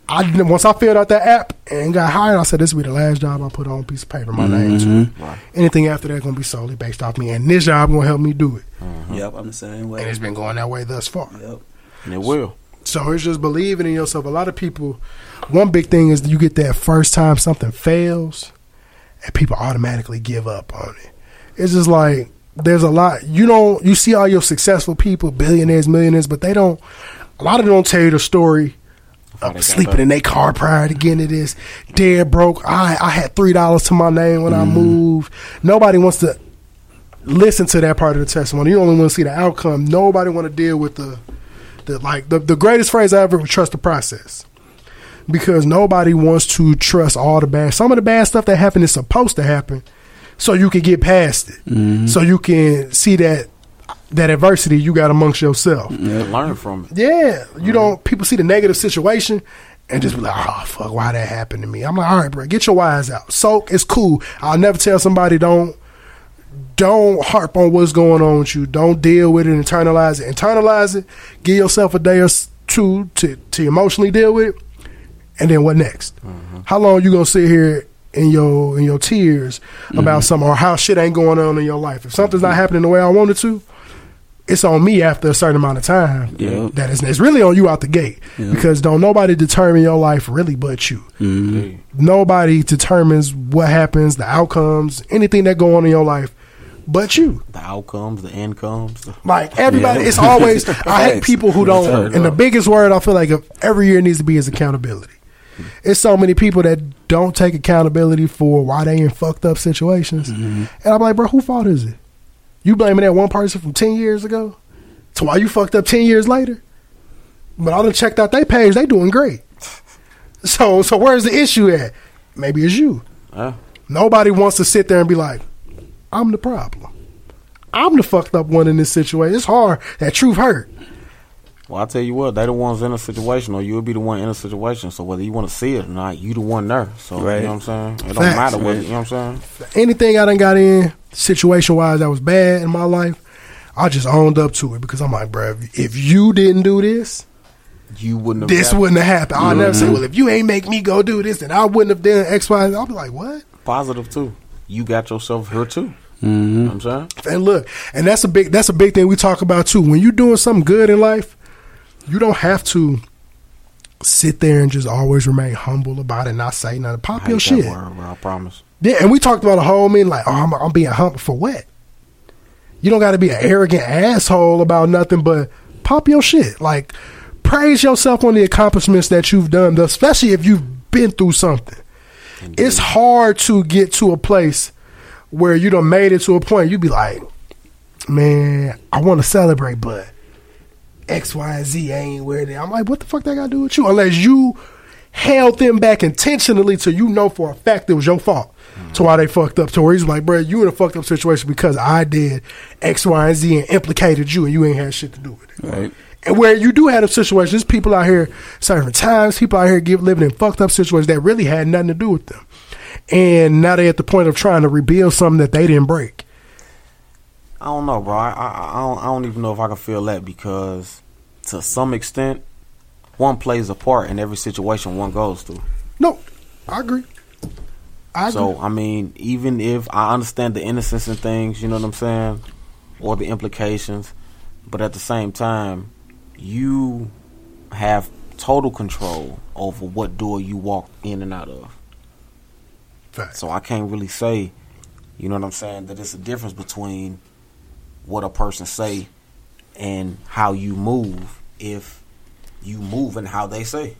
I didn't- once I filled out that app and got hired, I said this will be the last job I put on a piece of paper, my name to. Mm-hmm. Right. Anything after that gonna be solely based off me, and this job gonna help me do it. Yep, I'm the same way. And way. it's been going that way thus far. Yep. And it will. So it's just believing in yourself. A lot of people, one big thing is you get that first time something fails, and people automatically give up on it. It's just like there's a lot you don't you see all your successful people, billionaires, millionaires, but they don't. A lot of them don't tell you the story of sleeping in their car prior to getting to this. Dead broke. I I had three dollars to my name when I Mm-hmm. moved. Nobody wants to listen to that part of the testimony. You only want to see the outcome. Nobody want to deal with the the like the, the greatest phrase I ever was trust the process. Because nobody wants to trust all the bad. Some of the bad stuff that happened is supposed to happen, so you can get past it. Mm-hmm. So you can see that that adversity you got amongst yourself. Mm-hmm. And learn from it. Yeah, you mm-hmm. don't. People see the negative situation and just be like, "Oh fuck, why that happened to me?" I'm like, "All right, bro, get your wires out." Soak It's cool. I'll never tell somebody don't don't harp on what's going on with you. Don't deal with it. Internalize it. Internalize it. Give yourself a day or two to to emotionally deal with it, and then what next? How long you gonna sit here? In your in your tears about something or how shit ain't going on in your life. If something's not happening the way I want it to, it's on me after a certain amount of time. Yeah. That is, it's really on you out the gate because don't nobody determine your life really but you. Indeed. Nobody determines what happens, the outcomes, anything that go on in your life, but you. The outcomes, the incomes. Like everybody, Yeah. it's always. I hate people who don't. And the biggest word I feel like of every year needs to be is accountability. It's so many people that don't take accountability for why they in fucked up situations, mm-hmm. and I'm like, bro, who fault is it? You blaming that one person from ten years ago to why you fucked up ten years later? But I done checked out their page; they doing great. So, so where's the issue at? Maybe it's you. yeah. Nobody wants to sit there and be like, I'm the problem. I'm the fucked up one in this situation. It's hard. That truth hurt. Well, I tell you what, they the ones in a situation, or you'll be the one in a situation. So whether you want to see it or not, you the one there. So Right. you know what I'm saying. It Facts, don't matter what you know what I'm saying. Anything I done got in, situation wise, that was bad in my life, I just owned up to it because I'm like, bruh, if- if you didn't do this, You wouldn't have. this got- wouldn't have happened. I'll never say, well, if you ain't make me go do this, then I wouldn't have done X, Y, Z. I'll be like, what? positive too. You got yourself here too. Mm-hmm. You know what I'm saying. And look, and that's a big that's a big thing we talk about too. When you're doing something good in life, you don't have to sit there and just always remain humble about it, not say nothing. Pop your shit. word. I promise. Yeah, and we talked about a whole mean like, oh, I'm, I'm being humble for what? You don't got to be an arrogant asshole about nothing, but pop your shit. Like, praise yourself on the accomplishments that you've done, especially if you've been through something. It's hard to get to a place where you done made it to a point. you'd be like, man, I want to celebrate, but X, Y, and Z ain't where they. I'm like, what the fuck that got to do with you? Unless you held them back intentionally so you know for a fact it was your fault mm-hmm. to why they fucked up. To where he's like, bro, you in a fucked up situation because I did X, Y, and Z and implicated you and you ain't had shit to do with it. Right. And where you do have a situation, there's people out here serving times, people out here give, living in fucked up situations that really had nothing to do with them. And now they're at the point of trying to rebuild something that they didn't break. I don't know, bro. I, I, I, don't, I don't even know if I can feel that because to some extent, one plays a part in every situation one goes through. No, I agree. I agree. So I mean, even if I understand the innocence and things, you know what I'm saying, or the implications, but at the same time, you have total control over what door you walk in and out of. Facts. So I can't really say, you know what I'm saying, that it's a difference between what a person say and how you move if you move and how they say.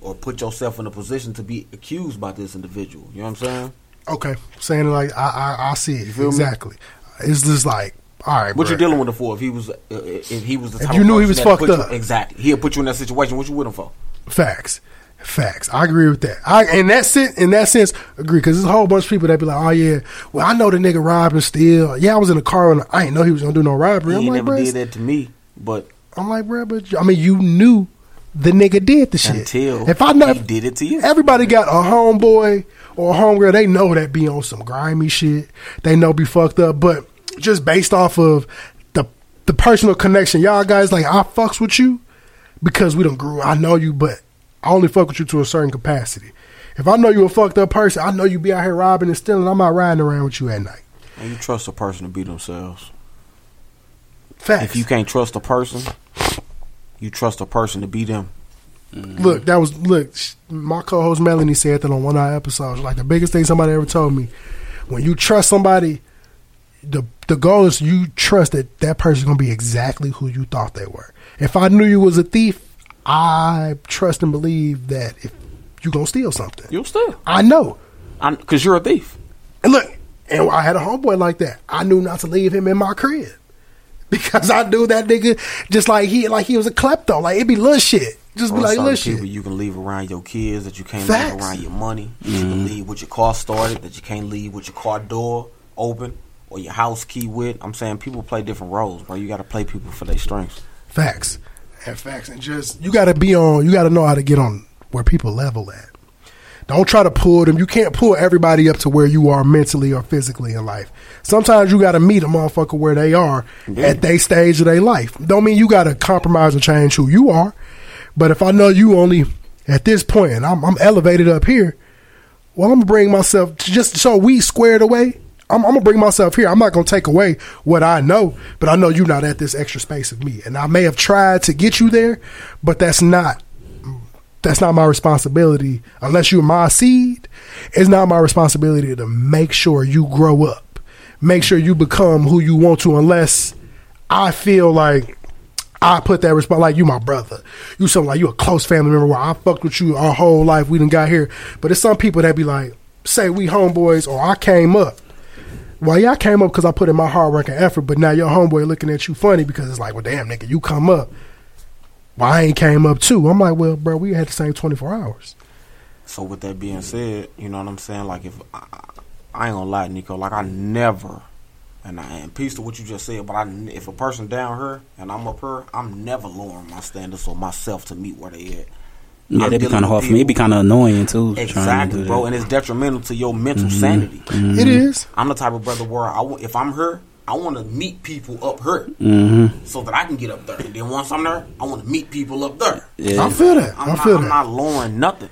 Or put yourself in a position to be accused by this individual. You know what I'm saying? Okay, saying like I, I, I see it feel me? exactly. It's just like, all right, What bruh. you dealing with him for? If he was, uh, if he was the If you knew he was fucked put you- up. exactly. He'll put you in that situation. What you with him for? Facts, facts. I agree with that. I in that sense, in that sense, agree because there's a whole bunch of people that be like, oh yeah, well I know the nigga robbed and steal. Yeah, I was in the car and I didn't know he was gonna do no robbery. He I'm like, never did that to me, but I'm like, bro, but I mean, you knew the nigga did the shit. until if I know, he did it to you, everybody got a homeboy or a homegirl, they know that be on some grimy shit. They know be fucked up, but just based off of the the personal connection. Y'all guys like I fucks with you because we don't grew. I know you, but I only fuck with you to a certain capacity. If I know you a fucked up person, I know you be out here robbing and stealing. I'm not riding around with you at night. And you trust a person to be themselves. Facts. If you can't trust a person, you trust a person to be them. Mm-hmm. Look, that was look. My co-host Melanie said that on one of our episodes. Like the biggest thing somebody ever told me, when you trust somebody, the the goal is you trust that that person's gonna be exactly who you thought they were. If I knew you was a thief, I trust and believe that if you're gonna steal something, You'll steal. I know. Because you're a thief. And look, and I had a homeboy like that. I knew not to leave him in my crib because I knew that nigga just like he like he was a klepto. Like it'd be little shit. Just be like certain little shit. people you can leave around your kids that you can't Facts. leave around your money. That You can mm-hmm. leave with your car started that you can't leave with your car door open or your house key with. I'm saying people play different roles, bro. You got to play people for their strengths. Facts. And facts. And just you gotta be on you gotta know how to get on where people level at. Don't try to pull them. You can't pull everybody up to where you are mentally or physically in life. Sometimes you gotta meet a motherfucker where they are at their stage of their life. Don't mean you gotta compromise and change who you are. But if I know you only at this point and I'm, I'm elevated up here, well, I'm gonna bring myself just so we squared away. I'm, I'm gonna bring myself here. I'm not gonna take away what I know, but I know you're not at this extra space of me, and I may have tried to get you there, but that's not that's not my responsibility unless you're my seed. It's not my responsibility to make sure you grow up, make sure you become who you want to, unless I feel like I put that response like you my brother. You something like you a close family member where I fucked with you our whole life. We didn't got here. But it's some people that be like, say we homeboys or I came up. Well, I came up because I put in my hard work and effort, but now your homeboy looking at you funny because it's like, well, damn, nigga, you come up. Well, I ain't came up too. I'm like, well, bro, we had the same 24 hours. So with that being said, you know what I'm saying? Like if I, I ain't gonna lie, Nico, like I never, and I am peace to what you just said, but I if a person down here and I'm up here, I'm never lowering my standards or myself to meet where they at. Yeah, I'm that'd be kind of hard for me. It'd be kind of annoying too. trying to Exactly, bro, and it's detrimental to your mental Mhm. sanity. Mhm. It is. I'm the type of brother where I, w- if I'm here, I want to meet people up here Mhm. so that I can get up there. And then once I'm there, I want to meet people up there. Yeah. I feel that. I'm I not, feel I'm that. not lowering nothing.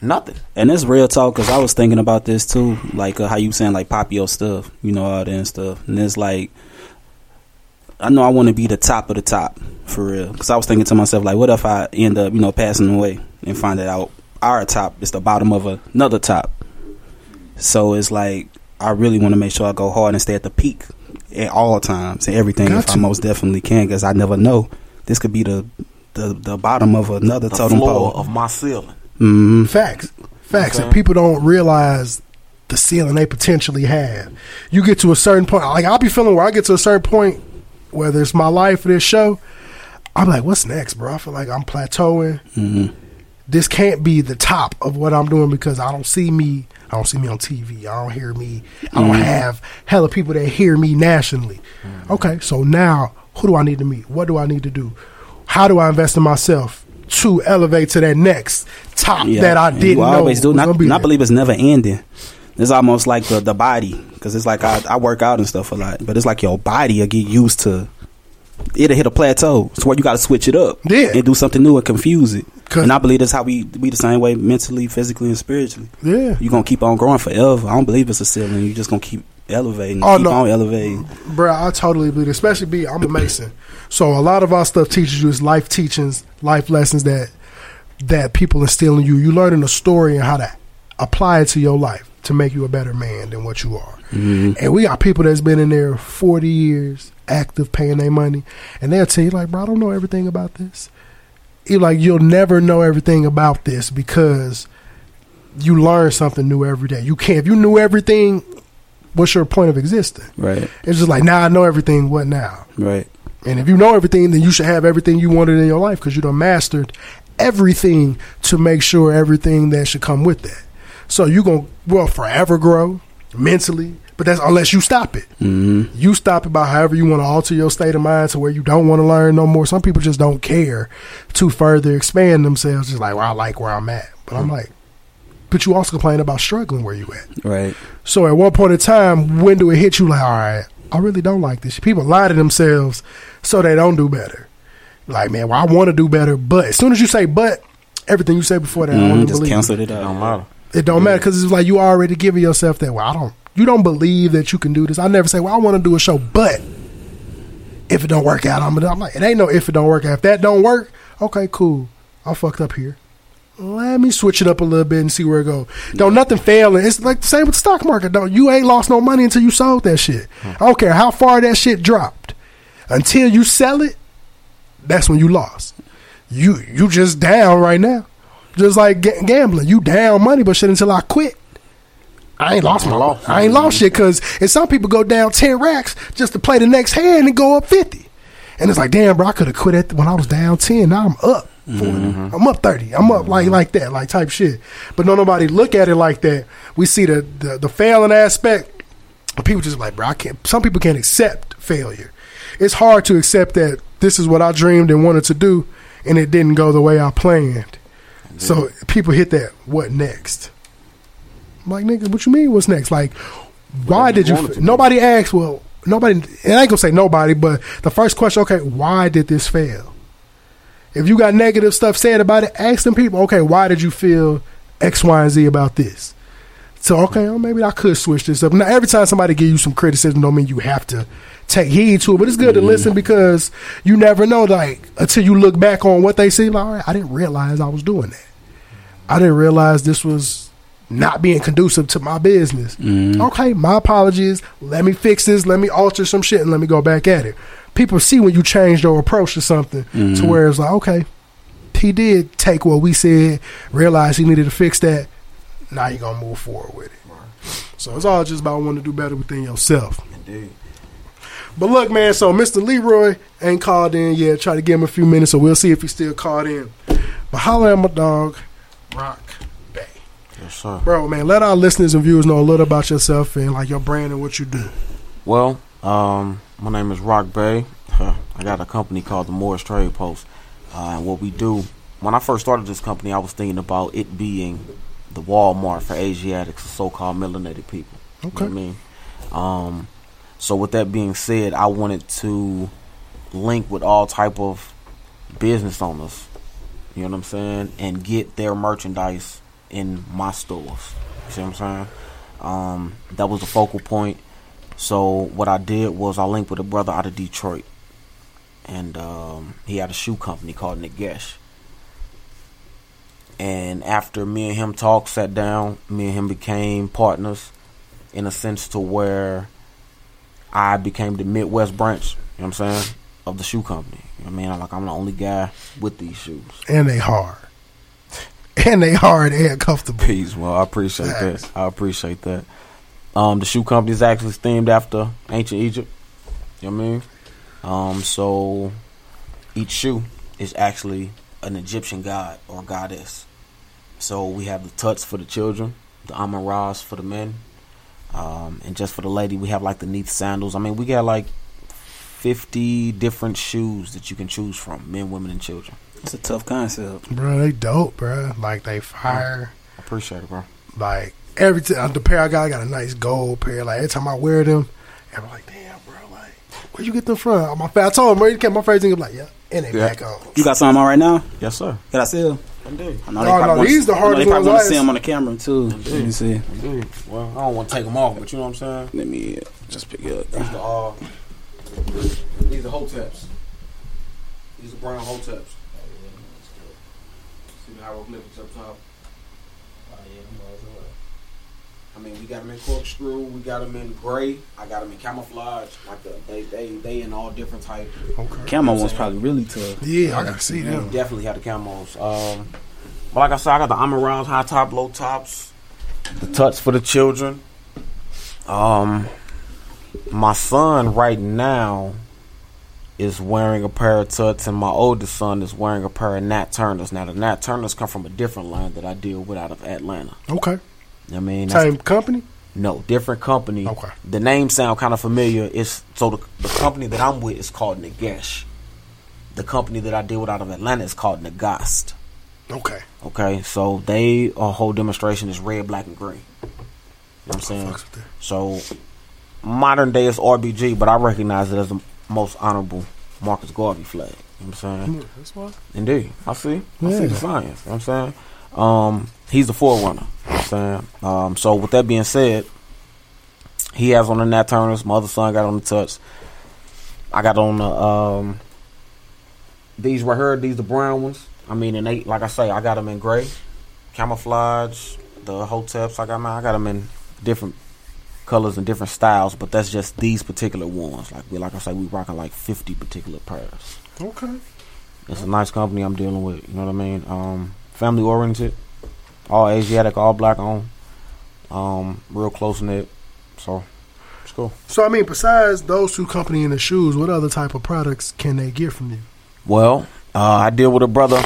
Nothing. And it's real talk because I was thinking about this too, like uh, how you saying like pop your stuff, you know, all that and stuff. And it's like, I know I want to be the top of the top for real. Because I was thinking to myself, like, what if I end up, you know, passing away and find that out our top is the bottom of another top. So it's like I really want to make sure I go hard and stay at the peak at all times and everything Got if I most definitely can because I never know. This could be the the, the bottom of another The totem floor pole. of my ceiling. Mm-hmm. Facts. Facts. Okay. And people don't realize the ceiling they potentially have. You get to a certain point. Like I'll be feeling where I get to a certain point, whether it's my life or this show, I'm like, what's next, bro? I feel like I'm plateauing. Mm-hmm. This can't be the top of what I'm doing because I don't see me. I don't see me on TV. I don't hear me. I don't Mhm. have hella people that hear me nationally. Okay, so now who do I need to meet? What do I need to do? How do I invest in myself to elevate to that next top Yeah, that I didn't know always do. Not, and believe it's never ending. It's almost like the the body because it's like I, I work out and stuff a lot, but it's like your body will get used to. It'll hit a plateau. It's where you got to switch it up, Yeah. and do something new and confuse it. And I believe that's how we we the same way mentally, physically, and spiritually. Yeah. you're gonna keep on growing forever. I don't believe it's a ceiling. You just gonna keep elevating. Oh, keep no. on elevating. Bro, I totally believe it. Especially be I'm a Mason. So a lot of our stuff teaches you is life teachings, life lessons that that people instill in you. You learning a story and how to apply it to your life to make you a better man than what you are. Mhm. And we got people that's been in there forty years, active, paying their money, and they'll tell you like, bro, I don't know everything about this. You like you'll never know everything about this because you learn something new every day. You can't if you knew everything, what's your point of existing? Right, It's just like now I know everything. What now? right. And if you know everything, then you should have everything you wanted in your life because you done mastered everything to make sure everything that should come with that. So you gonna well forever grow mentally, but that's unless you stop it. hmm You stop it by however you want to alter your state of mind to where you don't want to learn no more. Some people just don't care to further expand themselves. Just like, well, I like where I'm at, but I'm like, but you also complain about struggling where you at. Right. So at one point in time, when do it hit you? Like, all right, I really don't like this. People lie to themselves so they don't do better. Like, man, well, I want to do better, but as soon as you say but, everything you said before that, mm-hmm, even just canceled it. it out. Don't matter. It don't matter because it's like you already giving yourself that. Well, I don't. You don't believe that you can do this. I never say, well, I want to do a show, but if it don't work out, I'm gonna. I'm like, it ain't no if it don't work out. If that don't work, okay, cool. I fucked up here. Let me switch it up a little bit and see where it go. Don't nothing fail. It's like the same with the stock market. Don't you ain't lost no money until you sold that shit. I don't care how far that shit dropped. Until you sell it, that's when you lost. You you just down right now. Just like ga- gambling, you down money, but shit until I quit. I ain't lost my Lost. I ain't lost shit because if some people go down ten racks just to play the next hand and go up fifty, and it's like damn, bro, I could have quit at when I was down ten. Now I'm up 40 mm-hmm. I'm up thirty. I'm up like like that, like type shit. But no nobody look at it like that. We see the the, the failing aspect. People just like, bro, I can't. Some people can't accept failure. It's hard to accept that this is what I dreamed and wanted to do, and it didn't go the way I planned. So people hit that. What next? I'm like, nigga, what you mean? What's next? Like, why did you? wanted f- to do. Nobody asked. Well, nobody. And I ain't gonna say nobody, but the first question, okay, why did this fail? If you got negative stuff said about it, ask them people, okay, why did you feel X, Y, and Z about this? So okay, well, maybe I could switch this up. Now, every time somebody give you some criticism, don't mean you have to take heed to it. But it's good to mm-hmm. listen because you never know. Like until you look back on what they see, like, all right, I didn't realize I was doing that. I didn't realize this was not being conducive to my business. Mm-hmm. Okay, my apologies. Let me fix this. Let me alter some shit and let me go back at it. People see when you change your approach to something to mm-hmm. where it's like, okay, he did take what we said, realize he needed to fix that. Now you're gonna move forward with it. So it's all just about wanting to do better within yourself. Indeed. But look, man, so Mr. Leroy ain't called in yet. Try to give him a few minutes, so we'll see if he's still called in. But holla at my dog, Rock Bay. Yes, sir. Bro, man, let our listeners and viewers know a little about yourself and like your brand and what you do. Well, um, my name is Rock Bay. I got a company called the Moorish Trade Post. Uh, and what we do, when I first started this company, I was thinking about it being the Walmart for Asiatics, the so-called melanated people. You know Okay. what I mean? Um, so with that being said, I wanted to link with all type of business owners. You know what I'm saying? And get their merchandise in my stores. You see what I'm saying? Um, that was the focal point. So what I did was I linked with a brother out of Detroit, and um, he had a shoe company called Nagesh. And after me and him talked, sat down, me and him became partners, in a sense to where I became the Midwest branch. You know what I'm saying? Of the shoe company. You know what I mean? I'm like I'm the only guy with these shoes. And they hard. And they hard and comfortable. Peace. Well, I appreciate that. I appreciate that. Um, the shoe company is actually themed after ancient Egypt. You know what I mean? Um, so each shoe is actually an Egyptian god or goddess. So we have the tuts for the children, the Amaras for the men, um, and just for the lady, we have like the Neith sandals. I mean, we got like fifty different shoes that you can choose from, men, women, and children. It's a tough concept. Bro, they dope, bro. Like they fire. I appreciate it, bro. Like every time the pair I got, I got a nice gold pair. Like every time I wear them, I'm like, damn, bro, like where you get them from? My fa- I told him, bro, you kept my face and like, yeah, and they Yeah. back on. You got some on right now? Yes, sir. Can I see them? Indeed. I know No, probably no, wanna- these the I know hardest They probably want to see s- them on the camera too. Let me see. Indeed. Well, I don't want to take them off, but you know what I'm saying. Let me uh, just pick it up. These up. are all. These are hoteps. These are brown hoteps. See the hieroglyphics up top. I mean, we got them in corkscrew. We got them in gray. I got them in camouflage. Like the, they, they, they in all different types. Okay. Camo one's probably really tough. Yeah, I gotta see We them. definitely had the camos. Um, but like I said, I got the Amaral high top, low tops, the tuts for the children. Um, my son right now is wearing a pair of tuts, and my oldest son is wearing a pair of Nat Turners. Now the Nat Turners come from a different line that I deal with out of Atlanta. Okay, I mean, same company. no, different company. Okay. The name sound kind of familiar. It's so the, the company that I'm with is called Nagesh. The company that I deal with out of Atlanta is called Nagast. Okay, Okay, so they a whole demonstration is red, black, and green. You know what I'm saying? fucks with that. So modern day is RBG, but I recognize it as the most honorable Marcus Garvey flag. You know what I'm saying? Yeah, that's why. Indeed. I see. I see the science. You know what I'm saying? Um, he's the forerunner. You know what I'm saying? Um, so with that being said, he has on the Nat Turners. My other son got on the touch. I got on the um these right here, these the brown ones. I mean, and they like I say, I got them in gray, camouflage. The hoteps, I got my, I got them in different colors and different styles. But that's just these particular ones. Like we, like I say, we rocking like fifty particular pairs. Okay. It's a nice company I'm dealing with. You know what I mean? Um, family oriented, all Asiatic, all black owned, um, real close knit. So it's cool. So I mean, besides those two company in the shoes, what other type of products can they get from you? Well, uh, I deal with a brother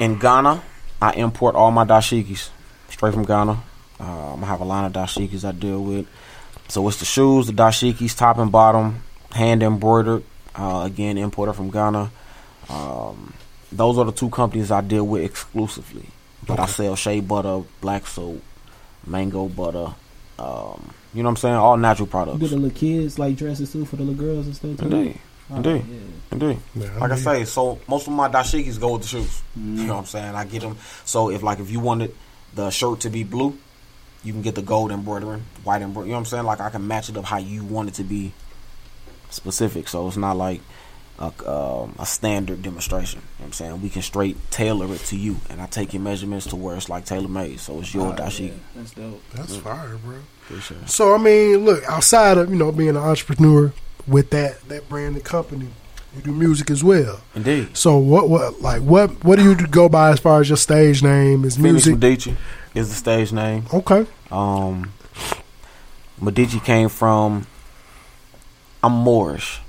in Ghana. I import all my dashikis straight from Ghana. Um, I have a line of dashikis I deal with. So it's the shoes, the dashikis, top and bottom, hand embroidered. Uh, again, imported from Ghana. Um, those are the two companies I deal with exclusively. But I sell shea butter, black soap, mango butter. Um, you know what I'm saying? All natural products. Do the little kids like dresses too for the little girls and stuff too? Indeed. Oh, Indeed. yeah. Indeed. Yeah, like I mean- say, so most of my dashikis go with the shoes. You know what I'm saying? I get them. So if like if you wanted the shirt to be blue, you can get the gold embroidering, white embroidery. You know what I'm saying? Like I can match it up how you want it to be specific. So it's not like a, um, a standard demonstration. You know what I'm saying? We can straight tailor it to you, and I take your measurements to where it's like tailor made. So it's your Oh, dashiki. yeah. That's dope. That's fire, bro. Appreciate it. So I mean, look, outside of you know being an entrepreneur with that that brand and company, you do music as well. Indeed. So what what like what what do you go by as far as your stage name is Phoenix music? Medici is the stage name. Okay. Um, Medici came from. I'm Moorish.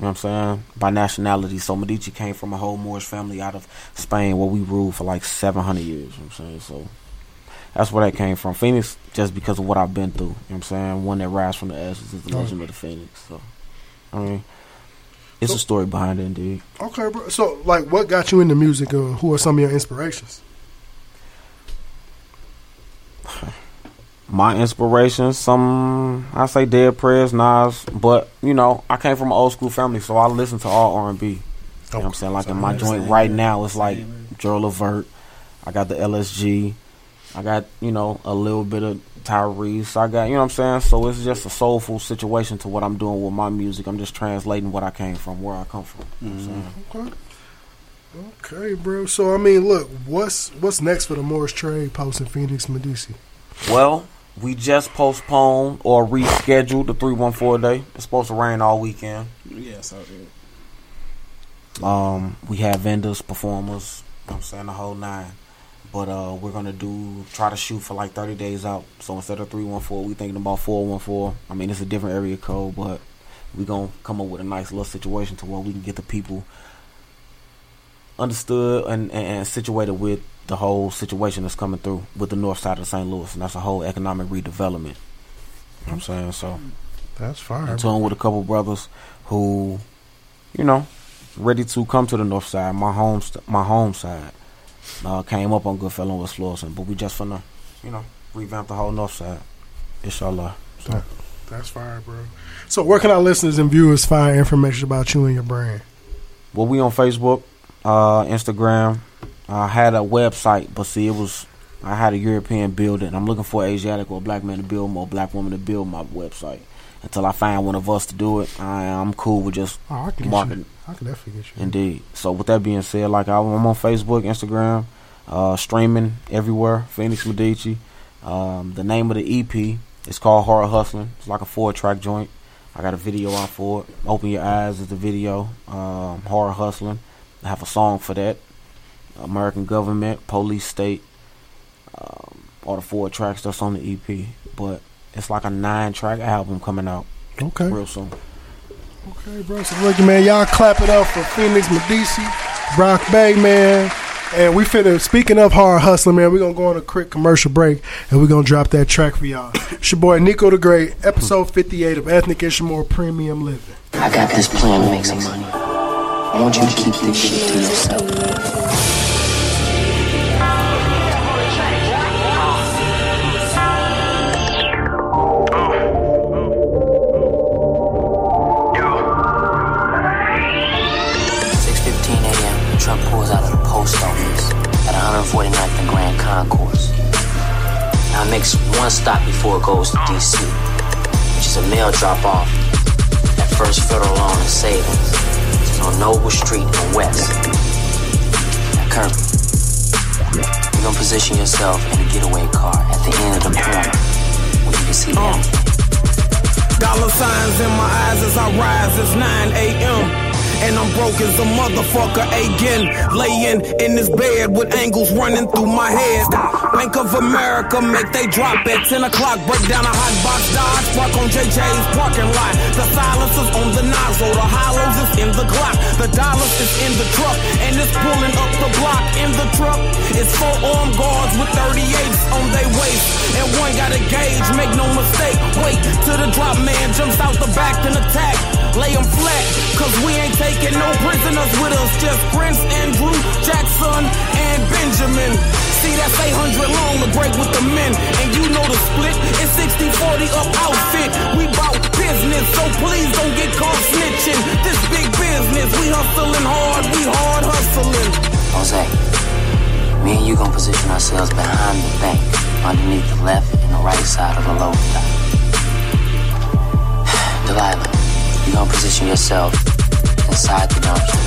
You know what I'm saying? By nationality. So Medici came from a whole Moorish family out of Spain where we ruled for like 700 years. You know what I'm saying? So that's where that came from. Phoenix, just because of what I've been through. You know what I'm saying? One that rise from the ashes is the legend of the Phoenix. So, I mean, it's a story behind it, indeed. Okay, bro. So like, what got you into music? Uh, who are some of your inspirations? my inspirations, some I say Dead Prez, Nas, but you know I came from an old school family, so I listen to all R and B. You know what I'm saying? Like in my joint right now, it's like Joe Levert. I got the LSG. I got you know a little bit of Tyrese. I got you know what I'm saying. So it's just a soulful situation to what I'm doing with my music. I'm just translating what I came from, where I come from. You know what I'm saying? Okay. Okay, bro. So I mean, look, what's what's next for the Moorish Trade Post in Phoenix, Medici? Well, we just postponed or rescheduled the 314 day. It's supposed to rain all weekend. Yes, I did. Um, we have vendors, performers, you know what I'm saying the whole nine. But uh, we're gonna do try to shoot for like 30 days out. So instead of 314, we thinking about 414. I mean, it's a different area code, but we're gonna come up with a nice little situation to where we can get the people understood and, and, and situated with the whole situation that's coming through with the north side of St. Louis, and that's a whole economic redevelopment. You know what I'm saying so. That's fine. In tune with a couple brothers who, you know, ready to come to the north side. My home, st- my home side, uh, came up on Goodfellow and West Florissant, but we just finna, you know, revamp the whole north side. Inshallah. So, That- That's fire, bro. So where can our listeners and viewers find information about you and your brand? well, we on Facebook, uh, Instagram. I had a website, but see, it was I had a European building. I'm looking for an Asiatic or a black man to build or a black woman to build my website. Until I find one of us to do it, I, I'm cool with just Oh, I can marketing. I can definitely get you. Indeed. So with that being said, like I'm on Facebook, Instagram, uh, streaming everywhere. Phoenix Medici. Um, the name of the EP is called Hard Hustling. It's like a four track joint. I got a video out for it. Open Your Eyes is the video. Um, Horror Hustling. I have a song for that. American Government, Police State. Um, all the four tracks that's on the EP. But it's like a nine track album coming out Okay. real soon. Okay, bro. So look, man, y'all clap it up for Phoenix Medici, Brock Bay, man. And we finna, speaking of hard hustling, man, we're gonna go on a quick commercial break and we're gonna drop that track for y'all. It's your boy Nico the Great, episode 58 of Ethnic Ishmael Premium Living. I got this plan to make some money. I want you to keep this shit to yourself. Makes one stop before it goes to DC, which is a mail drop off at First Federal Loan and Savings. It's on Noble Street and West. Now, Kirby, you're gonna position yourself in a getaway car at the end of the corner where you can see oh. everything. Dollar signs in my eyes as I rise. It's 9 a.m. And I'm broke as a motherfucker again. Laying in this bed with angles running through my head. Bank of America make they drop at 10 o'clock. Break down a hot box Dodge. Park on JJ's parking lot. The silencers on the nozzle. The hollows is in the Glock. The dollars is in the truck. And it's pulling up the block. In the truck is four armed guards with 38s on their waist. And one got a gauge. Make no mistake. Wait till the drop man jumps out the back and attack. Lay 'em flat. Cause we ain't taking no prisoners with us. Just Prince Andrew, Jackson, and Benjamin. See, that's 800 long to break with the men. And you know the split. It's 60 40 up outfit. We bout business, so please don't get caught snitching. This big business, we hustling hard, we hard hustling. Jose, me and you gonna position ourselves behind the bank, underneath the left and the right side of the dock. Delilah, you gonna position yourself inside the dumpster,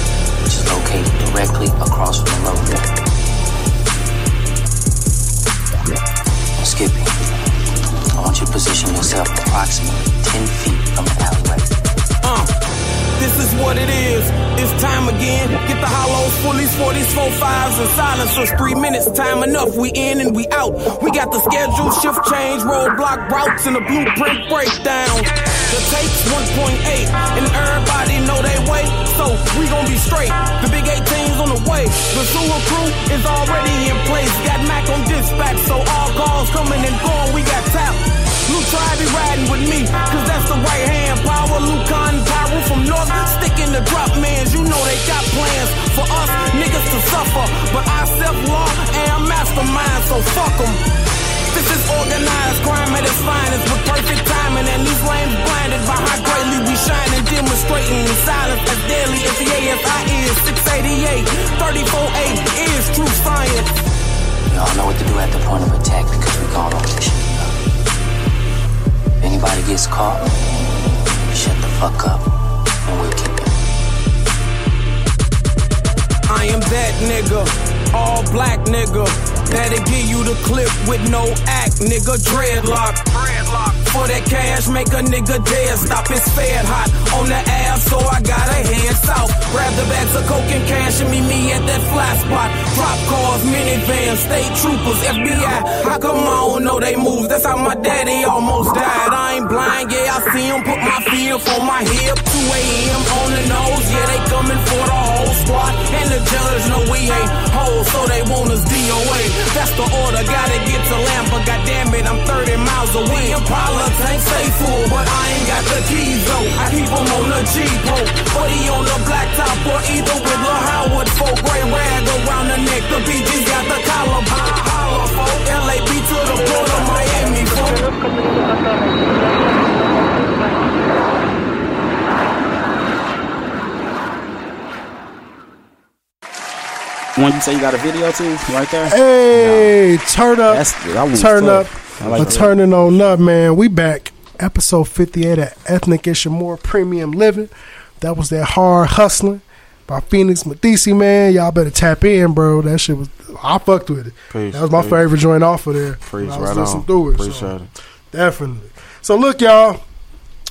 which is located directly across from the. Now, Skippy, I want you to position yourself approximately 10 feet from the alleyway. Uh, this is what it is. It's time again. Get the hollows, fullies, 40s, 45s, and silencers. Three minutes, time enough. We in and we out. We got the schedule, shift change, roadblock routes, and the blueprint breakdown. The tape's 1.8, and everybody know they way, so we gon' be straight. The big 18's on the way. The sewer crew is already in place. Got Mac on dispatch, so all calls coming and going. We got tap. Lou try be riding with me, cause that's the right hand power. Lucan Pyro from North, sticking the drop mans. You know they got plans for us niggas to suffer. But I self law and I'm mastermind, so fuck 'em. This is organized crime at its finest with perfect timing. And these lames blinded by how greatly we shine and demonstrating in silence as deadly as the AFI is. 688, 34-8 is true science. Y'all know what to do at the point of attack because we gone over this shit. If anybody gets caught, shut the fuck up and we'll keep it. I am that nigga, all black nigga. That'll give you the clip with no act, nigga. Dreadlock. For that cash, make a nigga dead. Stop his fed hot on the ass, so I gotta head south. Grab the bags of coke and cash and meet me at that fly spot. Drop cars, minivans, state troopers, FBI. How come I don't know they moves? That's how my daddy almost died. I ain't blind, yeah, I see him put my fear on my hip. 2 a.m. on the nose, yeah, they coming for the whole squad. And the judge know we ain't hoes, so they want us DOA. That's the order, gotta get to Lampa. Goddamn it, I'm 30 miles away. Impala tank stay full, but I ain't got the keys though. I keep them on the G-Poke. Buddy on the black top or either with Lil Howard. Four gray rag around the neck. The BG's got the collar. Holla, folk. LAB to the border, Miami, folk. One you say you got a video too, right there. Hey, turn up, That's- turn up, tough. I like that. turning on up, man. We back, episode fifty-eight of Ethnic and More Premium Living. That was that hard hustling by Phoenix Medici, man. Y'all better tap in, bro. That shit was I fucked with it. Peace, that was my favorite joint off of there. Preach, I was right listening on. through it. Appreciate so, it. Definitely. So look, y'all,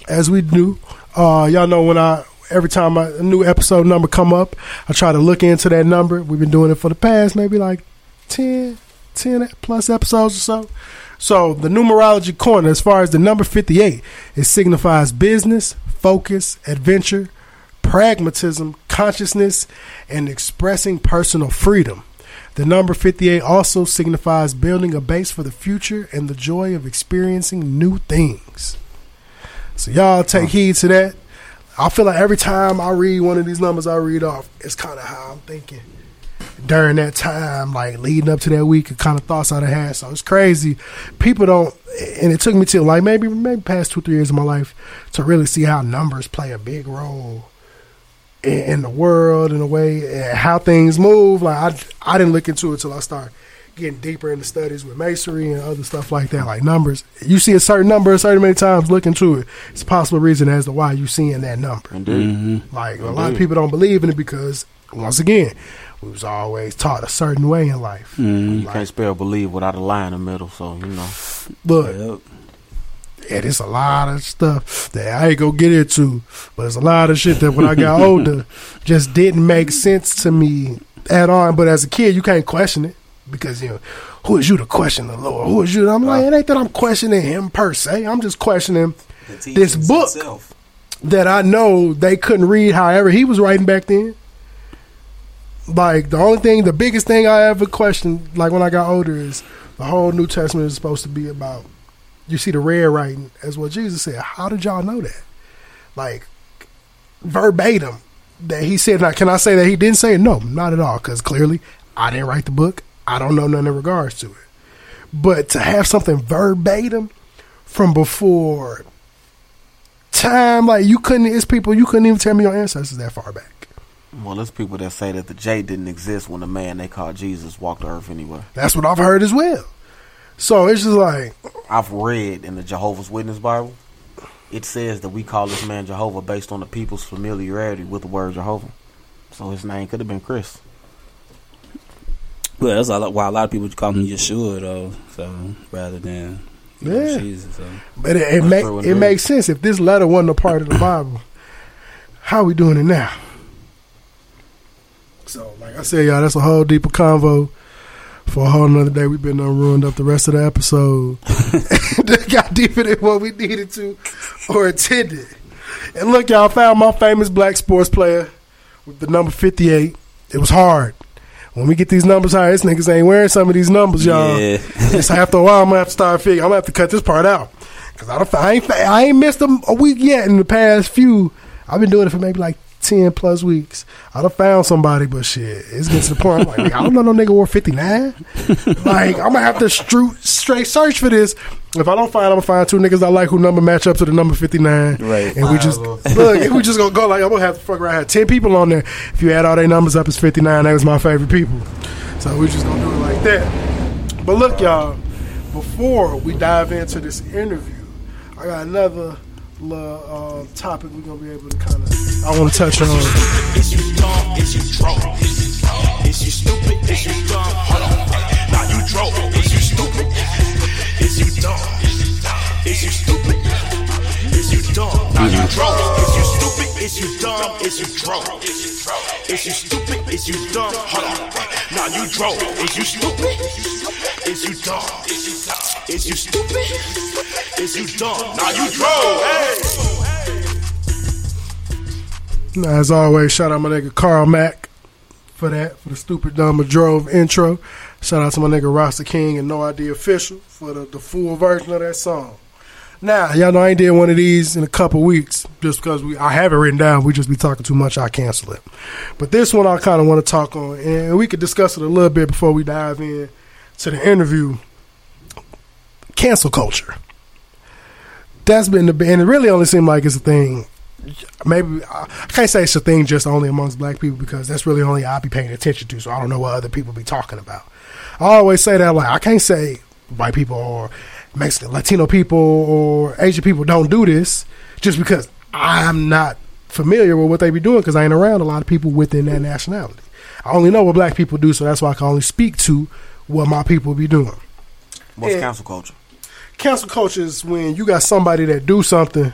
as we do, uh, y'all know when I every time I, a new episode number come up, I try to look into that number. We've been doing it for the past maybe like 10, 10 plus episodes or so. So the numerology corner, as far as the number 58, it signifies business, focus, adventure, pragmatism, consciousness, and expressing personal freedom. The number 58 also signifies building a base for the future and the joy of experiencing new things. So y'all take heed to that. I feel like every time I read one of these numbers I read off, it's kind of how I'm thinking during that time, like leading up to that week, the kind of thoughts I'd have had. So it's crazy. People don't, and it took me till like maybe maybe past two three years of my life to really see how numbers play a big role in, in the world in a way and how things move. Like I, I didn't look into it till I started getting deeper into studies with masonry and other stuff like that, like numbers. You see a certain number a certain many times, look into it. It's a possible reason as to why you seeing that number. Indeed. Mm-hmm. Like a lot of people don't believe in it because once again, we was always taught a certain way in life. Mm-hmm. You can't spell believe without a lie in the middle, so you know. Look, yeah, there's a lot of stuff that I ain't gonna get into, but it's a lot of shit that when I got older just didn't make sense to me at all. But as a kid, you can't question it because you know who is you to question the Lord? Who is you? I'm like, it ain't that I'm questioning him per se. I'm just questioning this book that I know they couldn't read. However, he was writing back then. Like the only thing, the biggest thing I ever questioned, like when I got older, is the whole New Testament is supposed to be about. You see the red writing as what Jesus said. How did y'all know that? Like verbatim that he said. Now, can I say that he didn't say it? No, not at all. Because clearly, I didn't write the book. I don't know nothing in regards to it. But to have something verbatim from before time, like you couldn't. It's people you couldn't even tell me your ancestors that far back. Well, there's people that say that the J didn't exist when the man they called Jesus walked the earth anyway. That's what I've heard as well. So it's just like I've read in the Jehovah's Witness Bible, it says that we call this man Jehovah based on the people's familiarity with the word Jehovah. So his name could have been Chris. Well, that's a lot, why a lot of people call him Yeshua though. So rather than you know, Yeah. Jesus. So. But it, it, make, it makes sense if this letter wasn't a part of the Bible. How we doing it now? So, like I said, y'all, that's a whole deeper convo for a whole another day. We've been done ruined up the rest of the episode. Got deeper than what we needed to or intended. And look, y'all found my famous black sports player with the number 58. It was hard. When we get these numbers high, this niggas ain't wearing some of these numbers, y'all. Yeah. It's after a while, I'm gonna have to start figuring. I'm gonna have to cut this part out because I don't. I ain't. I ain't missed a, a week yet in the past few. I've been doing it for maybe like ten plus weeks. I'd have found somebody, but shit, it's getting to the point. I'm like, I don't know no nigga wore 59. like, I'm gonna have to stru- straight search for this. If I don't find, I'm gonna find two niggas I like who number match up to the number 59. Right. And we just look. If we just gonna go like I'm gonna have to fuck around. I Have ten people on there. If you add all their numbers up, it's 59. That was my favorite people. So we just gonna do it like that. But look, y'all. Before we dive into this interview, I got another little uh, topic we're gonna be able to kind of. I want to touch on. Is you dumb? Is you drunk? Is you stupid? Is you dumb? Hold on. Now you drunk. Is you stupid? Is you dumb? Is you stupid? Is you dumb? Now you drunk. Is you stupid? Is you dumb? Is you drunk? Is you stupid? Is you dumb? Hold on. Now you drunk. Is you stupid? Is you stupid Is you dumb? Stupid? Is you dumb? Now you drunk. Hey. As always, shout out my nigga Carl Mack for that, for the stupid dumb drove intro. Shout out to my nigga Rasta King and No Idea Official for the, the full version of that song. Now, y'all know I ain't did one of these in a couple weeks just because we I have it written down. We just be talking too much. I cancel it. But this one I kind of want to talk on, and we could discuss it a little bit before we dive in to the interview. Cancel culture. That's been the and it really only seemed like it's a thing maybe I can't say it's a thing just only amongst black people because that's really only I be paying attention to. So I don't know what other people be talking about. I always say that like I can't say white people or Mexican, Latino people or Asian people don't do this just because I'm not familiar with what they be doing because I ain't around a lot of people within that nationality. I only know what black people do, so that's why I can only speak to what my people be doing. What's Yeah. council culture? Cancel culture is when you got somebody that do something.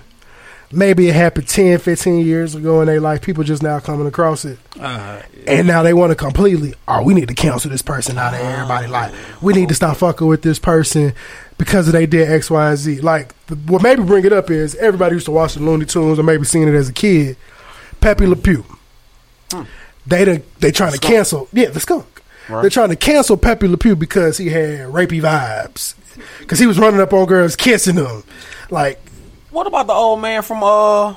Maybe it happened 10 15 years ago in their life. People just now coming across it. Uh-huh. And now they want to completely oh we need to cancel this person out of everybody oh, like we need to stop fucking with this person because they did x y and z. Like the, what maybe bring it up is everybody used to watch the looney tunes or maybe seen it as a kid. Pepe le pew. Hmm. They done, they trying to cancel yeah the skunk. Right. they're trying to cancel pepe le pew because he had rapey vibes because he was running up on girls kissing them like What about the old man from uh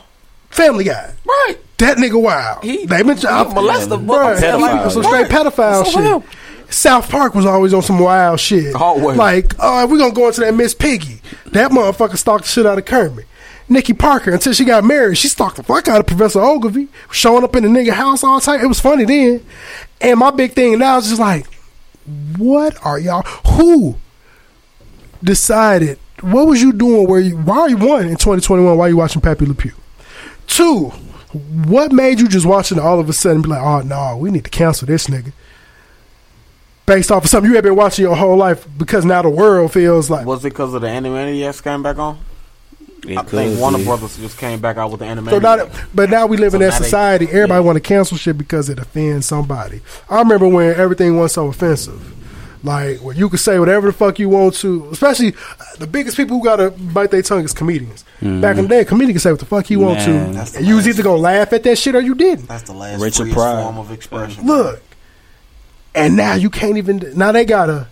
Family Guy? Right. That nigga wild. He- they been he a molester, but Bruh, pedophile. he- some straight Right. pedophile So shit. him. South Park was always on some wild shit. Always. Like, oh, if we gonna go into that Miss Piggy, that motherfucker stalked the shit out of Kermit. Nikki Parker until she got married. She stalked the fuck out of Professor Oglevee, showing up in the nigga house all the time. It was funny then. And my big thing now is just like, what are y'all? Who decided? What was you doing? Where you? Why are you one in 2021? Why are you watching Pepe Le Pew? Two, what made you just watching it all of a sudden be like, oh no, we need to cancel this nigga? Based off of something you have been watching your whole life because now the world feels like Was it because of the Animaniacs came back on? It I think Warner be. Brothers just came back out with the anime. So now, but now we live in that now they- society. Everybody want to cancel shit because it offends somebody. I remember when everything was so offensive, like where you could say whatever the fuck you want to. Especially uh, the biggest people who gotta bite their tongue is comedians. Back in the day, a comedian could say what the fuck he want to, and you was either gonna laugh at that shit or you didn't. That's the last Richard Pryor. form of expression. Look, and now you can't even. Now they gotta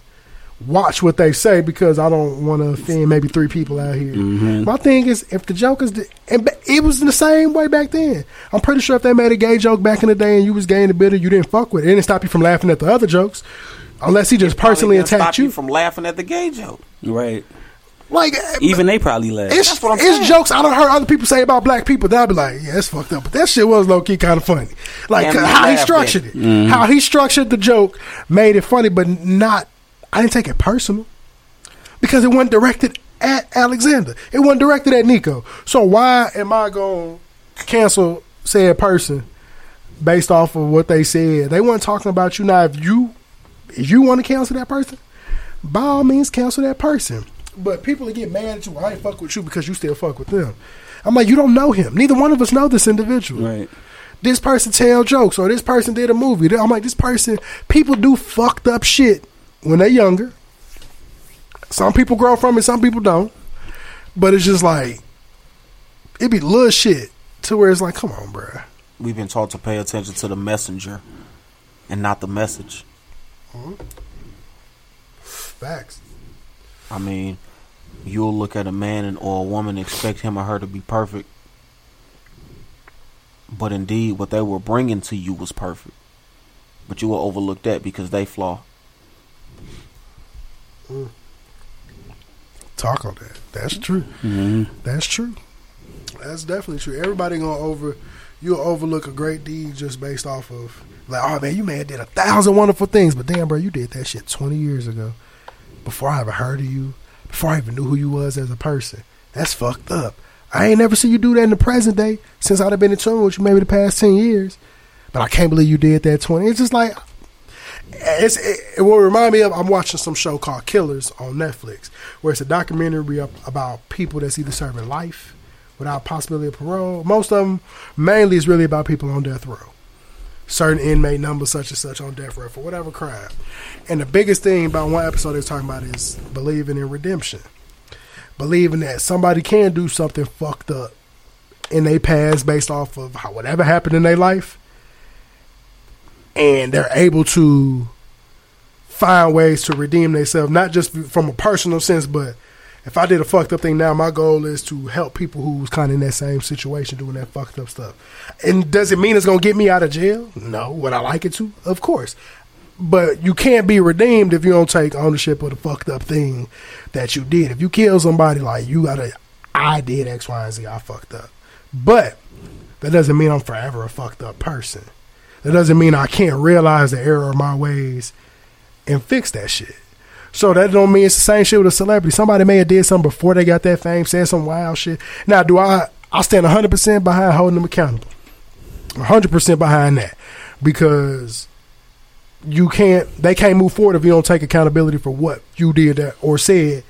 watch what they say because I don't want to offend maybe three people out here. Mhm. My thing is, if the joke is, and it was the same way back then. I'm pretty sure if they made a gay joke back in the day and you was gay and bitter, you didn't fuck with it. It didn't stop you from laughing at the other jokes, unless he just personally attacked stop you. from laughing at the gay joke. Right. Like Even they probably laugh. it's, That's what I'm it's jokes I don't heard other people say about black people. That I'd be like, yeah, it's fucked up. But that shit was low key kind of funny. Like And 'cause how he structured at it, Mhm. how he structured the joke made it funny, but not. I didn't take it personal because it wasn't directed at Alexander. It wasn't directed at Nico. So why am I going to cancel said person based off of what they said? They weren't talking about you. Now, if you if you want to cancel that person, by all means, cancel that person. But people that get mad at you, I ain't fuck with you because you still fuck with them. I'm like, you don't know him. Neither one of us know this individual. Right. This person tell jokes or this person did a movie. I'm like, this person, people do fucked up shit when they're younger. Some people grow from it, some people don't. But it's just like, it be little shit to where it's like, come on, bruh. We've been taught to pay attention to the messenger and not the message. Facts. I mean, you'll look at a man and or a woman expect him or her to be perfect. But indeed, what they were bringing to you was perfect. But you will overlook that because they flaw. Talk on that. That's true. hmm That's true. That's definitely true. Everybody gonna over you'll overlook a great deed just based off of like, oh man, you have did a thousand wonderful things, but damn, bro, you did that shit twenty years ago before I ever heard of you, before I even knew who you was as a person. That's fucked up. I ain't never seen you do that in the present day since I'd have been in tune with you maybe the past ten years. But I can't believe you did that twenty. It's just like it's it, it will remind me of I'm watching some show called Killers on Netflix, where it's a documentary ab- about people that's either serving life without possibility of parole. Most of them, mainly, is really about people on death row. Certain inmate numbers, such and such, on death row for whatever crime. And the biggest thing about one episode they're talking about is believing in redemption, believing that somebody can do something fucked up in their past based off of how whatever happened in their life and they're able to find ways to redeem themselves, not just from a personal sense, but if I did a fucked up thing now, my goal is to help people who's kind of in that same situation doing that fucked up stuff. And does it mean it's gonna get me out of jail? No. Would I like it to? Of course. But you can't be redeemed if you don't take ownership of the fucked up thing that you did. If you kill somebody, like you gotta, I did X, Y, and Z. I fucked up. But that doesn't mean I'm forever a fucked up person. That doesn't mean I can't realize the error of my ways and fix that shit. So that don't mean it's the same shit with a celebrity. Somebody may have did something before they got that fame, said some wild shit. Now, do I? I stand 100 percent behind holding them accountable. 100 percent behind that because you can't. They can't move forward if you don't take accountability for what you did that or said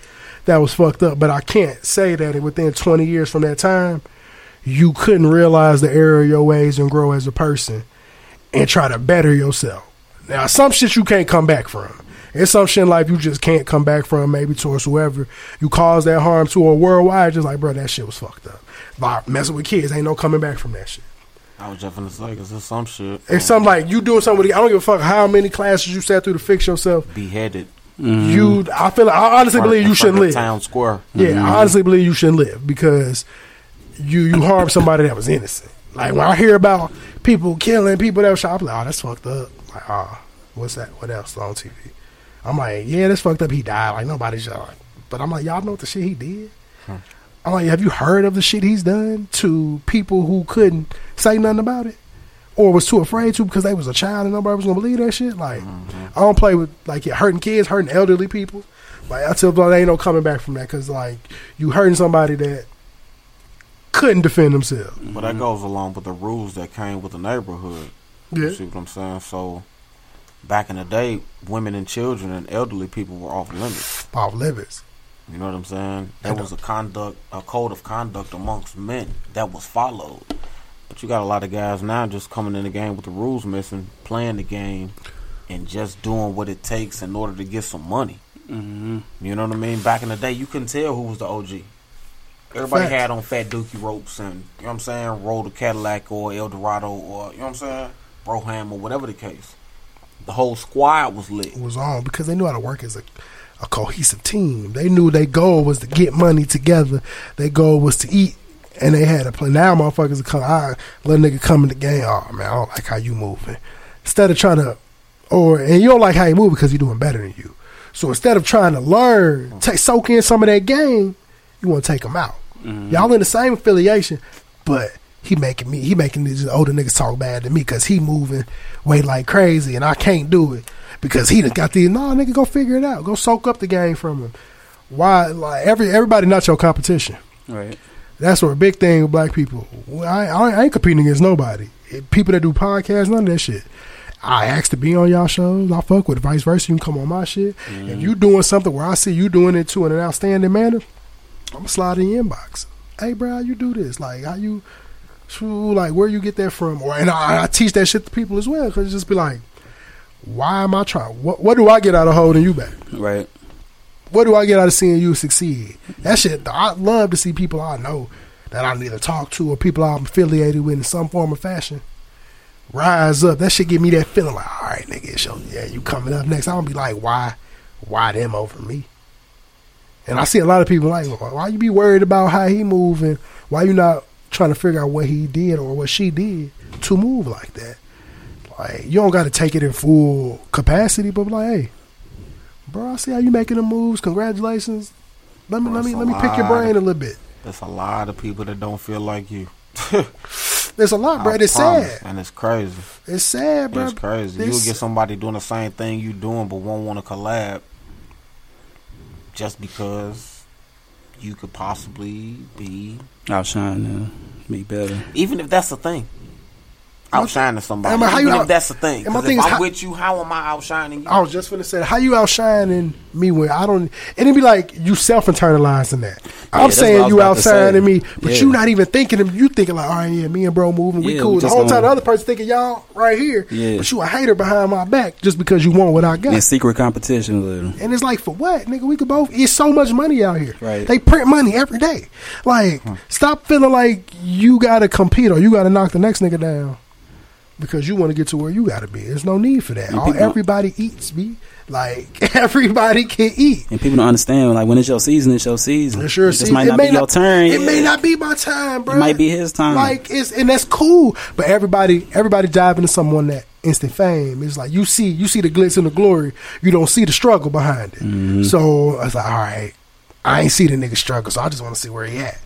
that was fucked up. But I can't say that within 20 years from that time, you couldn't realize the error of your ways and grow as a person and try to better yourself. Now, some shit you can't come back from. It's some shit in life you just can't come back from, maybe towards whoever you caused that harm to or worldwide. Just like, bro, that shit was fucked up. Like, messing with kids, ain't no coming back from that shit. I was just gonna say, cause there's some shit. It's something like you doing something with, I don't give a fuck how many classes you sat through to fix yourself. beheaded. You, I feel like, I honestly front- believe you shouldn't live. Town Square. Yeah, Mhm. I honestly believe you shouldn't live because you you harmed somebody that was innocent. Like when I hear about people killing people that was shot, I'm like, oh, that's fucked up. Like, oh, what's that? What else on TV? I'm like, yeah, that's fucked up. He died. Like nobody's like, but I'm like, y'all know what the shit he did. I'm like, have you heard of the shit he's done to people who couldn't say nothing about it? Or was too afraid to because they was a child and nobody was gonna believe that shit? Like, mm-hmm. I don't play with like yeah, hurting kids, hurting elderly people. Like I tell them, there ain't no coming back from that because like you hurting somebody that couldn't defend themselves. But that mm-hmm. goes along with the rules that came with the neighborhood. Yeah. You see what I'm saying? So back in the day, women and children and elderly people were off limits. Off limits. You know what I'm saying? There was a conduct, a code of conduct amongst men that was followed. But you got a lot of guys now just coming in the game with the rules missing, playing the game, and just doing what it takes in order to get some money. Mm-hmm. You know what I mean? Back in the day, you couldn't tell who was the OG. Everybody Facts. had on fat dookie ropes and, you know what I'm saying, rolled a Cadillac or Eldorado or, you know what I'm saying, Broham or whatever the case. The whole squad was lit. was on because they knew how to work as a, a cohesive team. They knew their goal was to get money together. Their goal was to eat, and they had a plan. Now motherfuckers come, I let a nigga come in the game. Oh man, I don't like how you moving. Instead of trying to, or and you don't like how you move because you're doing better than you. So instead of trying to learn, take soak in some of that game, you want to take them out. Mm-hmm. Y'all in the same affiliation, but he making me, he making these older niggas talk bad to me because he moving way like crazy and I can't do it because he done got these. No, nigga, go figure it out. Go soak up the game from him. Why? Like every everybody not your competition. Right. That's what a big thing with black people. I, I, ain't competing against nobody. People that do podcasts, none of that shit. I ask to be on y'all shows. I fuck with it. Vice versa, you can come on my shit. If mm. you doing something where I see you doing it too in an outstanding manner, I'm gonna slide in your inbox. Hey, bro, how you do this? Like, how you, like, where you get that from? Or and I, I teach that shit to people as well because just be like, why am I trying? What What do I get out of holding you back? Right. What do I get out of seeing you succeed? That shit, I love to see people I know that I either talk to or people I'm affiliated with in some form or fashion rise up. That shit give me that feeling like, all right, nigga, it's your, yeah, you coming up next. I'm gonna be like, why, why them over me? And I see a lot of people like, why why you be worried about how he moving? Why you not trying to figure out what he did or what she did to move like that? Like, you don't got to take it in full capacity, but like, hey, bro, I see how you making the moves. Congratulations. Let me let me let me pick your brain of- a little bit. There's a lot of people that don't feel like you. There's a lot, bro. I It's promise, sad. And it's crazy. It's sad, bro. It's crazy. This- You'll get somebody doing the same thing you doing, but won't want to collab just because you could possibly be, Outshine them. Be better. even if that's the thing, outshining somebody. I mean, how you out- that's the thing. and my thing is I'm how- with you, how am I outshining you? I was just gonna say, how you outshining me when I don't? And it'd be like you self internalizing that. Oh, I'm that's saying you outshining me, but Yeah. you not even thinking of you thinking like, all right, yeah, me and bro moving, we Yeah, cool. we the whole time the other person thinking y'all right here, Yeah. but you a hater behind my back just because you want what I got. And secret competition a little. And it's like for what, nigga? We could both. It's so much money out here. Right. They print money every day. Like, stop feeling like you gotta compete or you gotta knock the next nigga down because you want to get to where you gotta be. There's no need for that. All, everybody eats, be like everybody can eat. And people don't understand like when it's your season, it's your season. It's your It season. might It not may be your turn. It may not be my time, bro. It might be his time. Like it's and that's cool. But everybody, everybody dive into someone that instant fame. It's like you see, you see the glitz and the glory. You don't see the struggle behind it. Mm-hmm. So I was like, all right, I ain't see the nigga struggle, so I just want to see where he at.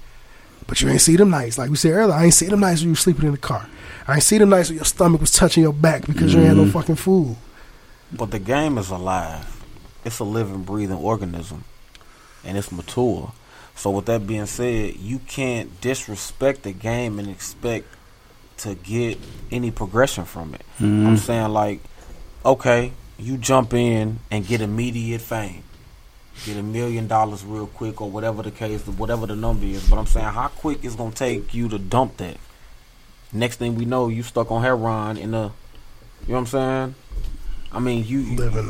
But you ain't see them nights, like we said earlier. I ain't see them nights when you sleeping in the car. I ain't see them nights when your stomach was touching your back because you ain't had no Mhm. fucking food. But the game is alive. It's a living, breathing organism, and it's mature. So with that being said, you can't disrespect the game and expect to get any progression from it. Mhm. I'm saying like, okay, you jump in and get immediate fame, get a million dollars real quick or whatever the case, whatever the number is. But I'm saying, how quick is gonna take you to dump that? Next thing we know, you stuck on heroin in the, you know what I'm saying? I mean, you, you Living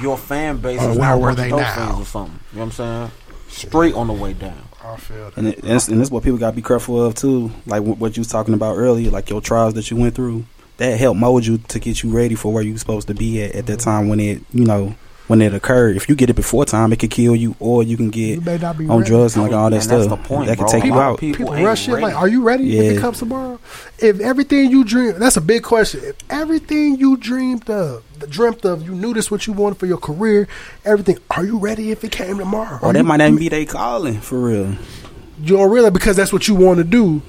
your fan base Oh, is where were a they now? or something. You know what I'm saying? Straight on the way down. I feel that. And, it, and, it's, and that's what people got to be careful of too. Like wh- what you was talking about earlier, like your trials that you went through, that helped mold you to get you ready for where you supposed to be at at that time when it, you know, when it occurred. If you get it before time, it could kill you, or you can get You may not be on ready. drugs and like all that And stuff. that's the point, that can take A you out. people People rush shit like, are you ready if Yeah. it comes tomorrow? If everything you dream, that's a big question. If everything you dreamed of, dreamt of, you knew this what you wanted for your career, everything, are you ready if it came tomorrow? Or Are that you- might not even be they calling for real. you don't realize because that's what you want to do.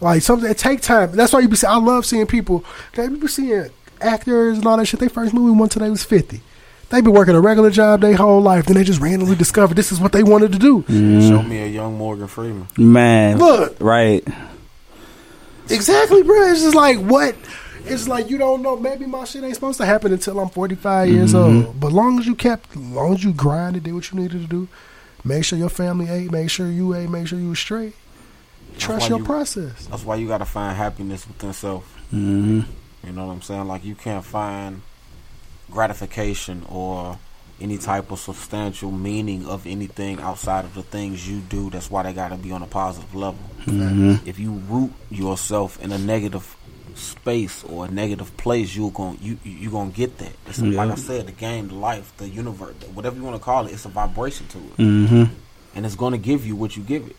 Like something, it take time. That's why you be. I love seeing people. They be seeing actors and all that shit. They first movie one till they was fifty. They be working a regular job their whole life. Then they just randomly discover this is what they wanted to do. Show me a young Morgan Freeman. Man, Look. right? Exactly, bro. It's just like what. It's like you don't know. Maybe my shit ain't supposed to happen until I'm 45 years Mhm. old. But long as you kept, long as you grinded, did what you needed to do, make sure your family ate, make sure you ate, make sure you was straight. Trust your you- process. That's why you got to find happiness within self. Mm-hmm. You know what I'm saying? Like you can't find gratification or any type of substantial meaning of anything outside of the things you do. That's why they got to be on a positive level. Mhm. If you root yourself in a negative space or a negative place, you're going you you gonna get that. It's a- like I said, the game, the life, the universe, whatever you want to call it, it's a vibration to it, Mm-hmm. and it's going to give you what you give it.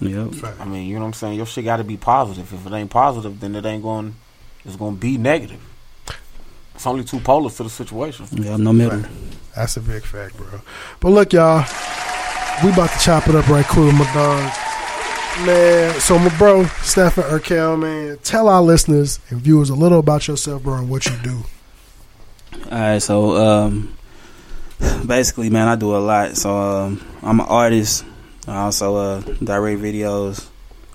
Yep. I mean, you know what I'm saying? Your shit got to be positive. If it ain't positive, then it ain't going. It's going to be negative. It's only two polars to the situation. Yeah, no middle. That's a big fact, bro. But look, y'all, we about to chop it up right quick with my dog. Man, so my bro, Stephen Urkel, man, tell our listeners and viewers a little about yourself, bro, and what you do. All right, so um, basically, man, I do a lot. So um, I'm an artist. I also uh, direct videos.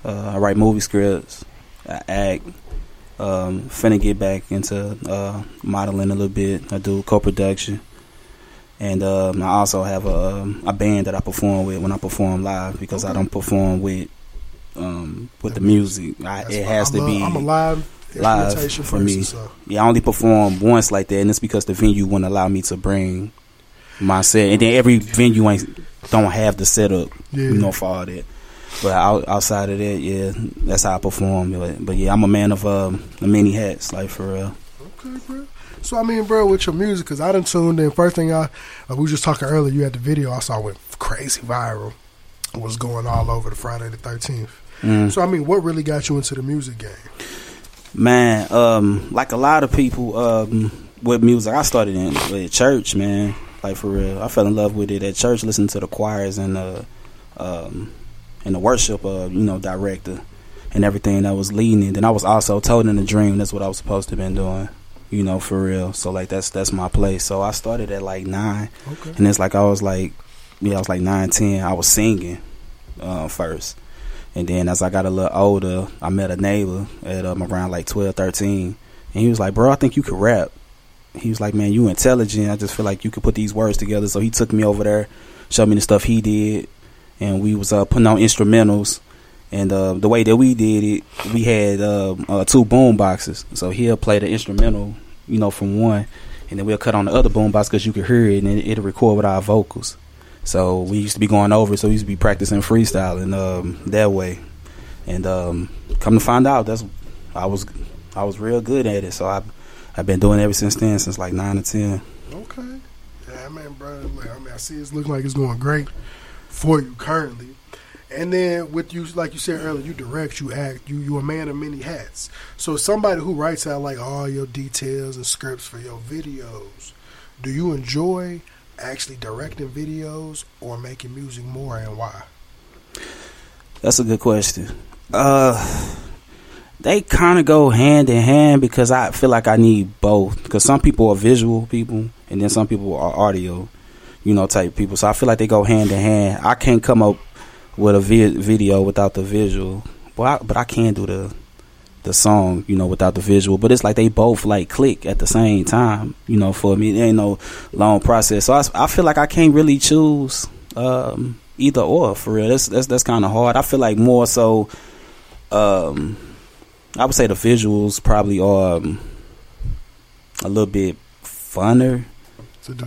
Uh, I write movie scripts. I act. Um, finna get back into uh, modeling a little bit. I do co-production, and um, I also have a, um, a band that I perform with when I perform live because I don't perform with um, with the music. I, it has to be I'm a live for me. so. Yeah, I only perform once like that, and it's because the venue wouldn't allow me to bring my set, and then every venue ain't don't have the setup, Yeah. you know, for all that. But out, outside of that, yeah, that's how I perform. But, but yeah, I'm a man of the many hats, like for real. Okay, bro. So I mean, bro, with your music, because I done tuned in. First thing I, like we were just talking earlier, you had the video I saw went crazy viral. It was going all over the Friday the Thirteenth. Mm. So I mean, what really got you into the music game? Man, um, like a lot of people um, with music, I started in with church, man. Like for real, I fell in love with it at church, listening to the choirs and uh, um, and the worship, of you know, director and everything that was leading it. And I was also told in a dream that's what I was supposed to been doing, you know, for real. So like that's that's my place. So I started at like nine, Okay. and it's like I was like, yeah, I was like nine, ten. I was singing uh, first. And then as I got a little older, I met a neighbor at um, around like 12, 13. And he was like, bro, I think you could rap. He was like, man, you intelligent. I just feel like you could put these words together. So he took me over there, showed me the stuff he did. And we was uh, putting on instrumentals. And uh, the way that we did it, we had uh, uh, two boom boxes. So he'll play the instrumental, you know, from one. And then we'll cut on the other boom box because you could hear it and it, it'll record with our vocals. So we used to be going over, so we used to be practicing freestyling um, that way. And um, come to find out, that's I was I was real good at it. So I I've been doing it ever since then, since like nine or ten. Okay. Yeah, man, bro. Like, I mean, I see it's looking like it's going great for you currently. And then with you, like you said earlier, you direct, you act, you you a man of many hats. So somebody who writes out like all your details and scripts for your videos, do you enjoy actually directing videos or making music more, and why? That's a good question. Uh, they kind of go hand in hand because I feel like I need both. Because some people are visual people, and then some people are audio, you know, type people. So I feel like they go hand in hand. I can't come up with a vi- video without the visual, but I, but I can do the the song, you know, without the visual. But it's like they both like click at the same time, you know. For me, it ain't no long process. So I, I feel like I can't really choose um, either or for real. That's that's that's kind of hard. I feel like more so. Um, I would say the visuals probably are um, a little bit funner.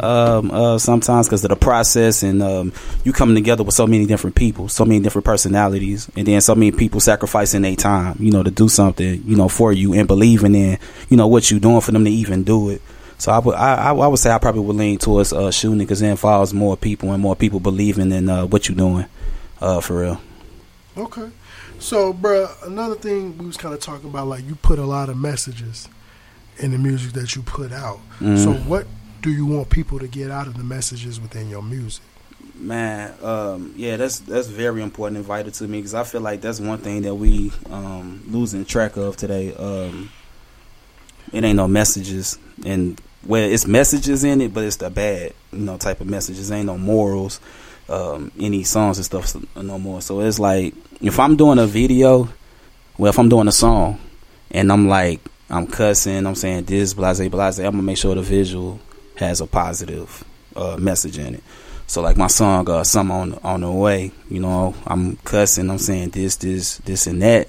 Um, uh, sometimes because of the process and um, you coming together with so many different people, so many different personalities, and then so many people sacrificing their time, you know, to do something, you know, for you and believing in, you know, what you're doing for them to even do it. So I would, I, I would say I probably would lean towards uh, shooting because then involves more people and more people believing in uh, what you're doing, uh, for real. Okay. So, bruh, another thing we was kind of talking about, like you put a lot of messages in the music that you put out. Mhm. So, what do you want people to get out of the messages within your music? Man, um, yeah, that's that's very important and vital to me because I feel like that's one thing that we um, losing track of today. Um, it ain't no messages, and well, it's messages in it, but it's the bad, you know, type of messages. Ain't no morals, um, any songs and stuff no more. So it's like if I'm doing a video, well, if I'm doing a song, and I'm like I'm cussing, I'm saying this, blase, blase, I'm gonna make sure the visual has a positive uh, message in it. So like my song, uh, "Some on on the way," you know, I'm cussing, I'm saying this, this, this, and that.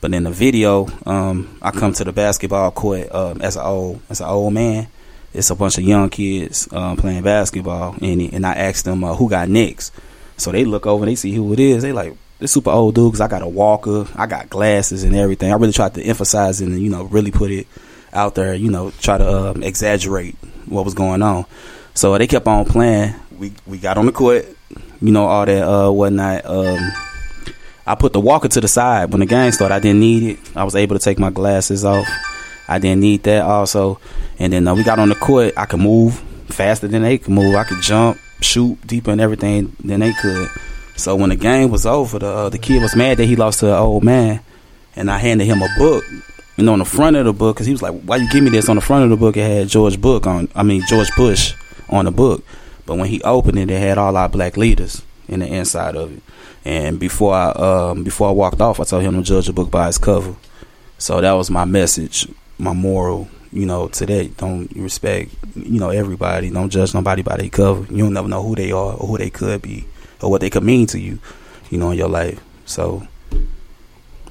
But in the video, um, I come to the basketball court um, as an old as an old man. It's a bunch of young kids um, playing basketball, and and I ask them uh, who got next. So they look over, they see who it is. They like this super old dude because I got a walker, I got glasses and everything. I really tried to emphasize and you know really put it out there. You know, try to um, exaggerate what was going on. So they kept on playing. We we got on the court, you know, all that uh whatnot. Um, I put the walker to the side when the game started. I didn't need it. I was able to take my glasses off. I didn't need that also. And then uh, we got on the court. I could move faster than they could move. I could jump, shoot deeper and everything than they could. So when the game was over, the uh, the kid was mad that he lost to an old man, and I handed him a book. And on the front of the book, because he was like, "Why you give me this?" On the front of the book, it had George Book on. I mean George Bush on the book. But when he opened it, it had all our black leaders in the inside of it. And before I um, before I walked off, I told him to judge a book by its cover. So that was my message, my moral, you know, today. Don't respect, you know, everybody. Don't judge nobody by their cover. You don't never know who they are or who they could be or what they could mean to you, you know, in your life. So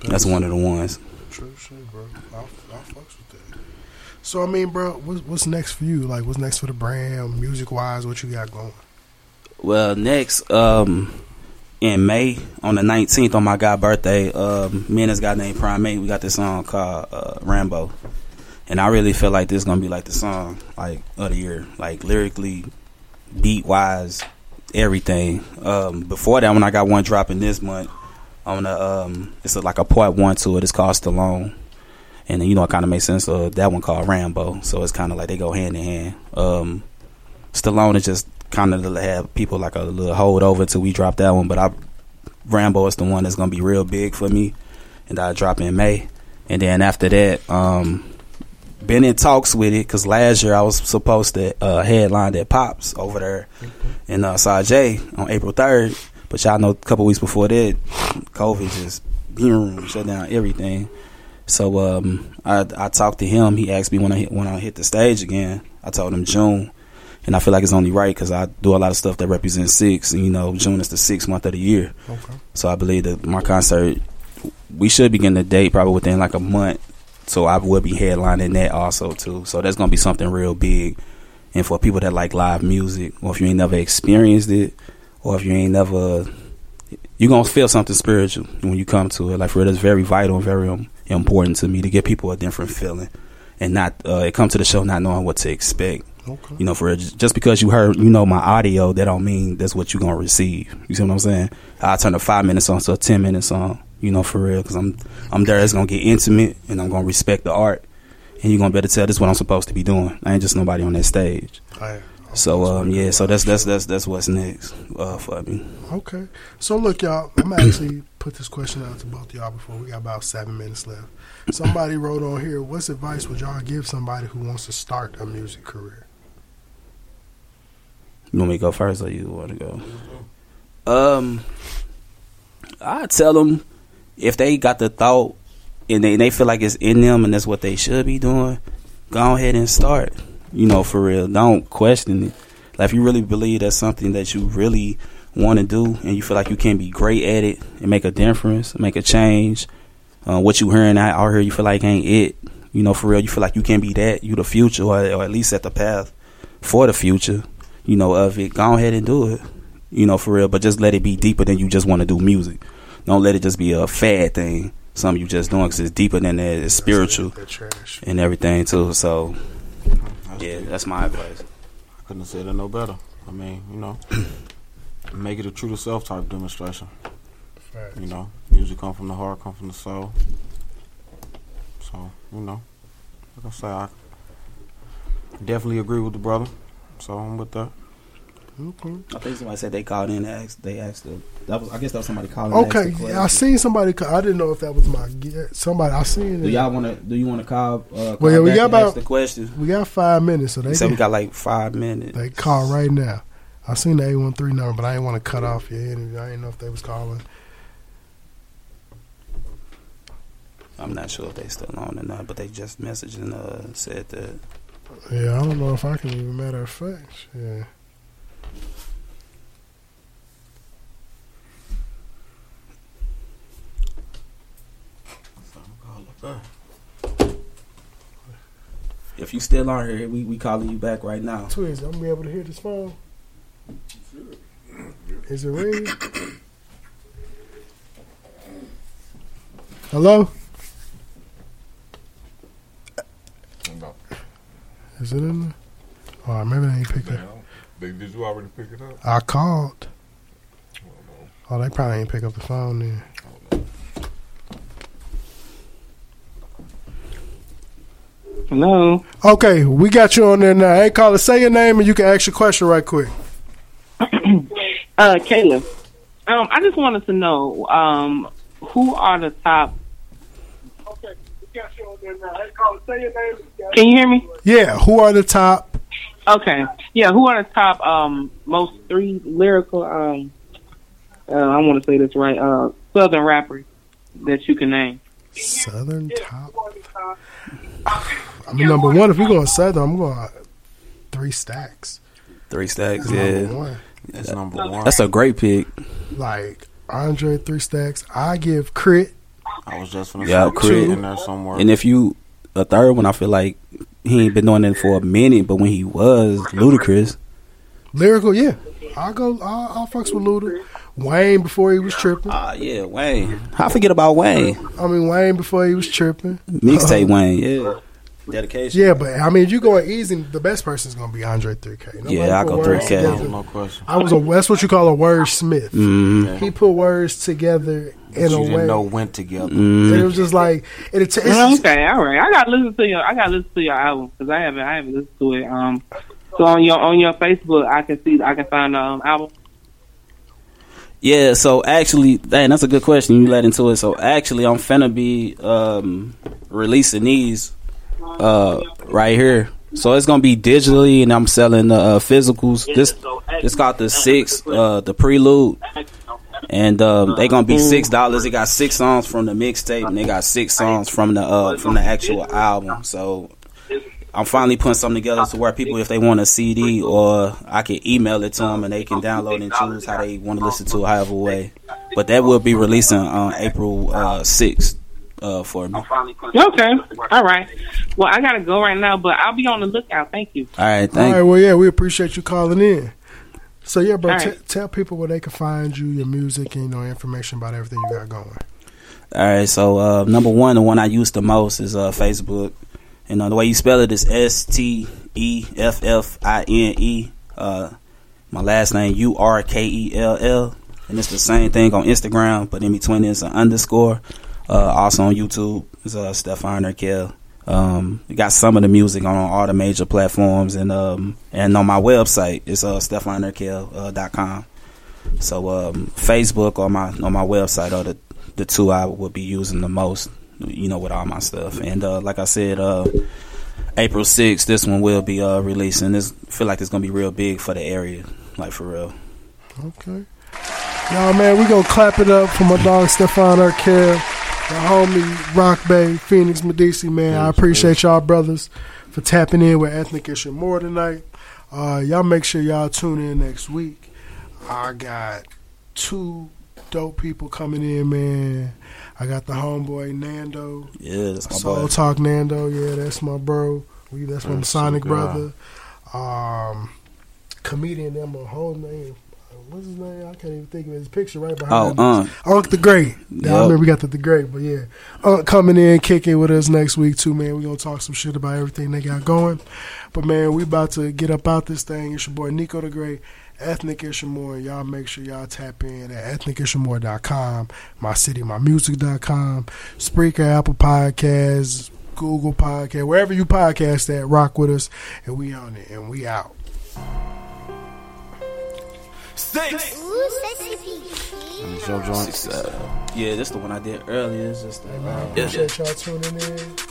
that's one of the ones. True shit, bro. I, I fucks with that. So I mean, bro, what's, what's next for you? Like, what's next for the brand, music wise? What you got going? Well, next, um, in May on the nineteenth on my guy birthday, um, me and this guy named Prime Eight, we got this song called uh, Rambo, and I really feel like this is gonna be like the song like of the year, like lyrically, beat wise, everything. Um, before that, when I got one dropping this month on the um, it's a, like a part one to it. It's called Stallone, and then, you know it kind of makes sense. of that one called Rambo, so it's kind of like they go hand in hand. Um, Stallone is just kind of have people like a little hold over till we drop that one. But I Rambo is the one that's gonna be real big for me, and I drop in May. And then after that, um, been in talks with it because last year I was supposed to uh, headline that Pops over there in uh, Sajay on April third. But y'all know a couple weeks before that, COVID just boom, shut down everything. So um, I I talked to him. He asked me when I hit, when I hit the stage again. I told him June and I feel like it's only right because I do a lot of stuff that represents six, and you know, June is the sixth month of the year. Okay. So I believe that my concert, we should begin the date probably within like a month. So I will be headlining that also too. So that's gonna be something real big, and for people that like live music, or if you ain't never experienced it, or if you ain't never, you're gonna feel something spiritual when you come to it. Like for real, it's very vital and very um, important to me to give people a different feeling, and not uh, it come to the show not knowing what to expect. Okay. You know, for just because you heard, you know, my audio, that don't mean that's what you're gonna receive. You see what I'm saying? I turn a five minute song to a ten minute song. You know, for real, because I'm I'm there. It's gonna get intimate, and I'm gonna respect the art, and you're gonna better tell this what I'm supposed to be doing. I ain't just nobody on that stage. I, So um, yeah, so that's that's that's that's what's next uh, for me. Okay. So look, y'all. I'm actually put this question out to both y'all before we got about seven minutes left. Somebody wrote on here, "What's advice would y'all give somebody who wants to start a music career?" You want me to go first, or you want to go? Um, I tell them if they got the thought and they, and they feel like it's in them and that's what they should be doing, go ahead and start. You know, for real. Don't question it. Like if you really believe that's something that you really want to do and you feel like you can be great at it and make a difference, make a change. Uh, what you hearing out, out here, you feel like ain't it. You know, for real, you feel like you can be that. You the future, or, or at least set the path for the future. You know, of it. Go ahead and do it. You know, for real. But just let it be deeper than you just want to do music. Don't let it just be a fad thing. Something you just doing because it's deeper than that. It's spiritual and everything too. So, yeah, that's my advice. I couldn't have said it no better. I mean, you know, make it a true to self type demonstration. You know, music come from the heart, come from the soul. So, you know, like I say, I definitely agree with the brother. So I'm with that. Okay. I think somebody said they called in. And asked, they asked. The, that was. I guess that was somebody calling. Okay, yeah, I seen somebody. ca- I didn't know if that was my. Somebody I seen. Do it. y'all want to? Do you want to call? Uh, call Well, yeah, we got about the question. We got five minutes, so they They said we got like five minutes. They call right now. I seen the eight one three number, but I didn't want to cut off your interview. I didn't know if they was calling. I'm not sure if they still on or not, but they just messaged and uh, said that. Yeah, I don't know if I can even. Matter of fact, yeah. If you still on here, we we calling you back right now. Twiz, I'm gonna be able to hear this phone. Is it ringing? Hello. No. Is it in there? Oh, maybe they ain't pick up. They, did you already pick it up? I called. Oh, they probably ain't pick up the phone then. Hello. Okay, we got you on there now. Hey, caller, say your name and you can ask your question right quick. Uh, Kayla, Um, I just wanted to know, um, who are the top? Okay, we got you on there now. Hey, caller, say your name. You can you hear me? Yeah, who are the top? Okay. Yeah, who are the top um most three lyrical um uh, I want to say this right uh southern rappers that you can name? Southern top. I mean, number one, if we're going Southern, I'm going three stacks. Three stacks, That's yeah. number one. That's number one. That's a great pick. Like Andre three stacks. I give crit. I was just gonna Yeah, say Crit. in there somewhere. And if you a third one, I feel like he ain't been doing it for a minute, but when he was Ludacris, Lyrical, yeah. I'll go. I'll, I'll fucks with Luda. Wayne before he was tripping. Ah, yeah, Wayne. I forget about Wayne. I mean, Wayne before he was tripping. Mixtape Wayne, yeah. Dedication. Yeah, but I mean, if you going easy, the best person's gonna be Andre 3K. Nobody Yeah, I go 3K. together. No question. I was a. That's what you call a wordsmith. Mhm. He put words together in you a didn't way. know went together. And it was just like it. It's, okay, all right. I got to listen to your I got to listen to your album because I haven't I haven't listened to it. Um, so on your on your Facebook, I can see I can find the um, album. Yeah, so actually, dang, that's a good question. You led into it. So actually, I'm finna be um, releasing these uh, right here. So it's gonna be digitally, and I'm selling the uh, physicals. This this got the six, uh, the prelude, and um, they gonna be six dollars. They got six songs from the mixtape, and they got six songs from the uh, from the actual album. So I'm finally putting something together to where people, if they want a CD, or I can email it to them and they can download and choose how they want to listen to it, however way. But that will be releasing on April uh, 6th uh, for me. Okay, all right. Well, I gotta go right now, but I'll be on the lookout. Thank you. All right. Thank right. Well, yeah, we appreciate you calling in. So yeah, bro, All t- tell people where they can find you, your music, and you know information about everything you got going. All right, so uh, number one, the one I use the most is uh, Facebook. And uh, the way you spell it is S T E F F I N E. Uh, my last name U R K E L L, and it's the same thing on Instagram, but in between is an underscore. Uh, also on YouTube is uh, Stefan Urkel. Um, got some of the music on all the major platforms, and um, and on my website it's uh, stefanurkel, uh. So um, Facebook or my on my website are the the two I would be using the most. You know, with all my stuff. And uh, like I said, uh, April sixth, this one will be uh, releasing. This feel like it's gonna be real big for the area, like for real. Okay. Y'all, man, we gonna clap it up for my dog Stefan Urkel, the homie Rock Bay, Phoenix Medici, man. I appreciate y'all brothers for tapping in with Ethnic Ishamore tonight. Uh, y'all make sure y'all tune in next week. I got two dope people coming in, man. I got the homeboy Nando. Yeah, that's my Soul boy. Talk Nando, yeah, that's my bro. We that's my That's Sonic so brother. Um, comedian, them a whole name. What's his name? I can't even think of his picture right behind Oh, us. Unc the Great. Yeah, I remember we got the, the Great, but yeah, Unc coming in, kicking with us next week too, man. We gonna talk some shit about everything they got going. But man, we about to get up out this thing. It's your boy Nico the Great. Ethnic Ishamore. Y'all make sure y'all tap in at ethnicishamore.com, mycitymymusic.com, Spreaker, Apple Podcasts, Google Podcast, wherever you podcast at, rock with us, and we on it, and we out. Six. And it's your. Uh, yeah, this the one I did earlier. It's just a, uh, Appreciate y'all tuning in.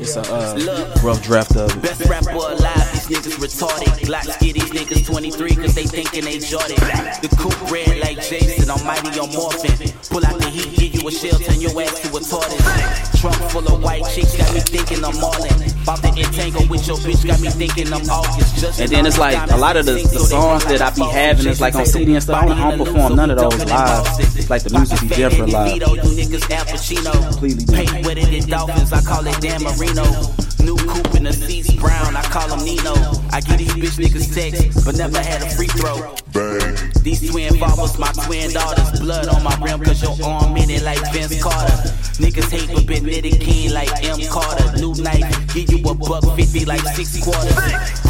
It's a uh, rough draft of it. Best rapper alive, these niggas retarded. Glocks get these niggas 23 cause they thinking they Jordan. The coupe red like Jason, almighty on morphin. Pull out the heat, give you a shell, turn your ass to a tortoise. Trunk full of white chicks got me thinking I'm Marlon. About to entangle with your bitch got me thinking I'm August. Just And then it's like a lot of the, the songs that I be having is like on CD and stuff. I don't, I don't perform none of those live. It's like the music be different live. Vito, you niggas Al Pacino. Completely Paint wetter than dolphins, I call it Dan Marino. New coupe in the seats brown, I call him Nino. I get these bitch niggas text, but never had a free throw. Bang. These twin fathers, my twin daughters. Blood on my rim, cause your arm in it like Vince Carter. Niggas hate but been knitted keen like M. Carter. New knife, give you a buck fifty like six quarters.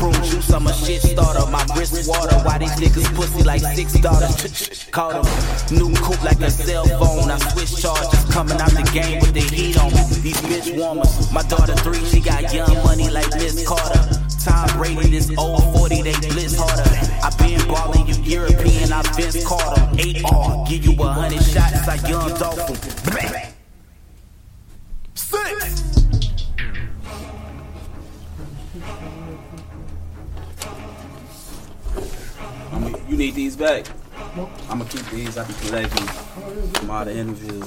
Prune juice, I'm a shit starter. My wrist water, why these niggas pussy like six daughters? Call them new coupe like a cell phone. I switch charges, coming out the game with the heat on. These bitch warmers. My daughter three, she got young money like Miss Carter. Tom Brady, this old 40, they blitz harder. I been ballin', you European, I Vince Carter. 8R, give you a hundred shots like young dolphin. Six. I you need these back. I'm gonna keep these. I be collecting from all the interviews.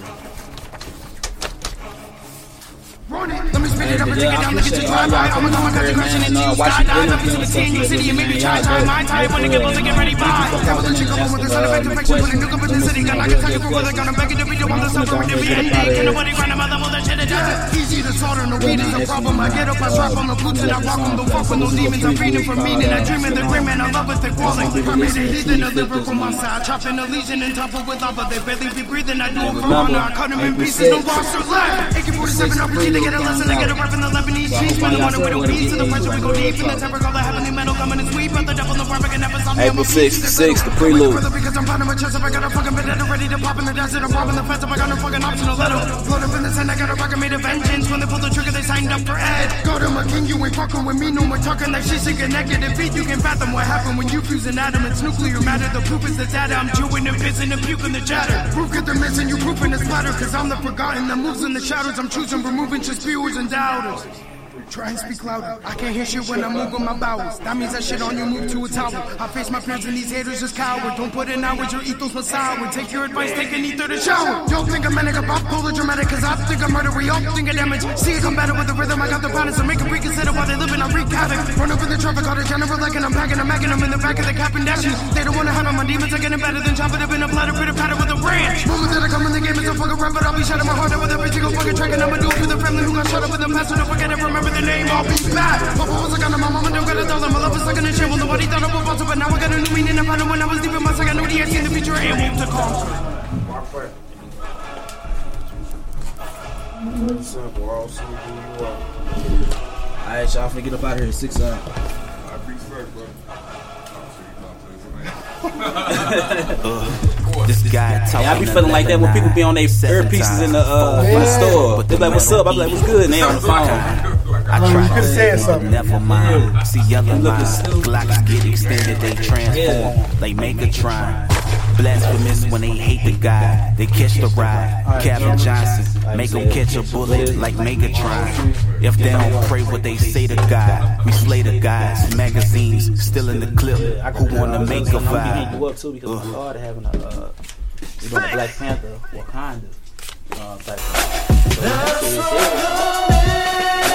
Let me spin it up and take it down, at appreciate you drive by. I'm a coming cut the here, and uh, watching skydive. to the team, you stuff, city, and maybe try time. My time, when Nice the girls are getting ready by. Got with the chick up with the son of infection, with a new up in the city. Got like a tiger for the gun, I'm back in the video, I'm the suffering to be ending. Can nobody grind a mother, mother, shit, it doesn't. Easy to slaughter, no weed is a problem. I get up, I strap on the boots, and I walk on the walk with no demons. I'm feeding for meaning, I dream in the grim, and I love with the. I made a heathen, a liver from my side. Chopping a legion and topple with lava. They barely be breathing, I do it for honor. I cut them in pieces, no roster left. AK-47 RPG, they get a lesson, they get a rep in the Lebanese cheese. When I'm on the widow piece, to the pressure, we go deep in the temper, call the heavenly metal, coming and sweep. But the devil, no perfect, and never stop me. April a beast. 6th, 6th, the prelude. Because I'm finding my chest up, I got a fucking vendetta ready to pop in the desert. I'm robbing the fence up, I got no fucking option to let up in the sand, I got a rocket made of vengeance. When they pull the trigger, they signed up for Ed. God, I'm a king, you ain't fucking with me. No more talking like shit, sick and negative feet. You can fathom what happened when you fuse an atom. It's nuclear matter, the proof is the data. I'm chewing and pissing and puking the chatter. Proof get the missing, you proof in the splatter. Cause I'm the forgotten, the moves in the shadows. I'm choosing, removing just spewers and doubters. Try and speak louder. I can't hear shit when I'm moving my bowels. That means that shit on you move to a tower. I face my fears and these haters just coward. Don't put in hours, your ethos was sour. Take your advice, take an ether to shower. Don't think I'm manic, I'm bipolar dramatic, cause I think I'm murder. We all think of damage. See it come better with the rhythm. I got the balance to make them reconsider while they living. I wreak havoc. Run in the traffic, all the general like and I'm packing, I'm macking them in the back of the cap and dashing. They don't wanna handle my demons, are getting better than chopping up in a platter, pitter patter with a ranch. Moment that I come in the game, it's a fucking rap, but I'll be shutting my heart out with every single fucking track. And I'ma do it for the family who got shut up with the past. So don't forget to remember the name, I'll be back. Papa was a gun, my mama don't gotta tell them. My love is stuck in the shit. Well, nobody thought I would fall, but now I got a new meaning. I found it when I was deep in my second. I knew the X in the future and moved to conquer. Simple, all simple you are. Alright, y'all finna get up out of here. Six uh, up. I be first, bro. This guy talking. Yeah, I be feeling like that when people be on their earpieces in the uh, in the store. They be like, "What's up?" I be like, "What's good?" And they on the phone. I tried to say something. Never mind. See yellow lines. Glocks get extended. They transform. They make a try. Blasphemous when they hate the guy. They catch the ride. Calvin Johnson. Make them catch a bullet like Megatron. If they don't pray what they say to God, we slay the guys. Magazines still in the clip. Who wanna make a I'm gonna vibe? you up too because we started having a uh, we doing Black Panther Wakanda uh, type. of- So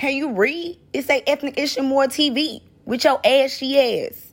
Can you read? It say Ethnic Ishamore TV with your ashy ass.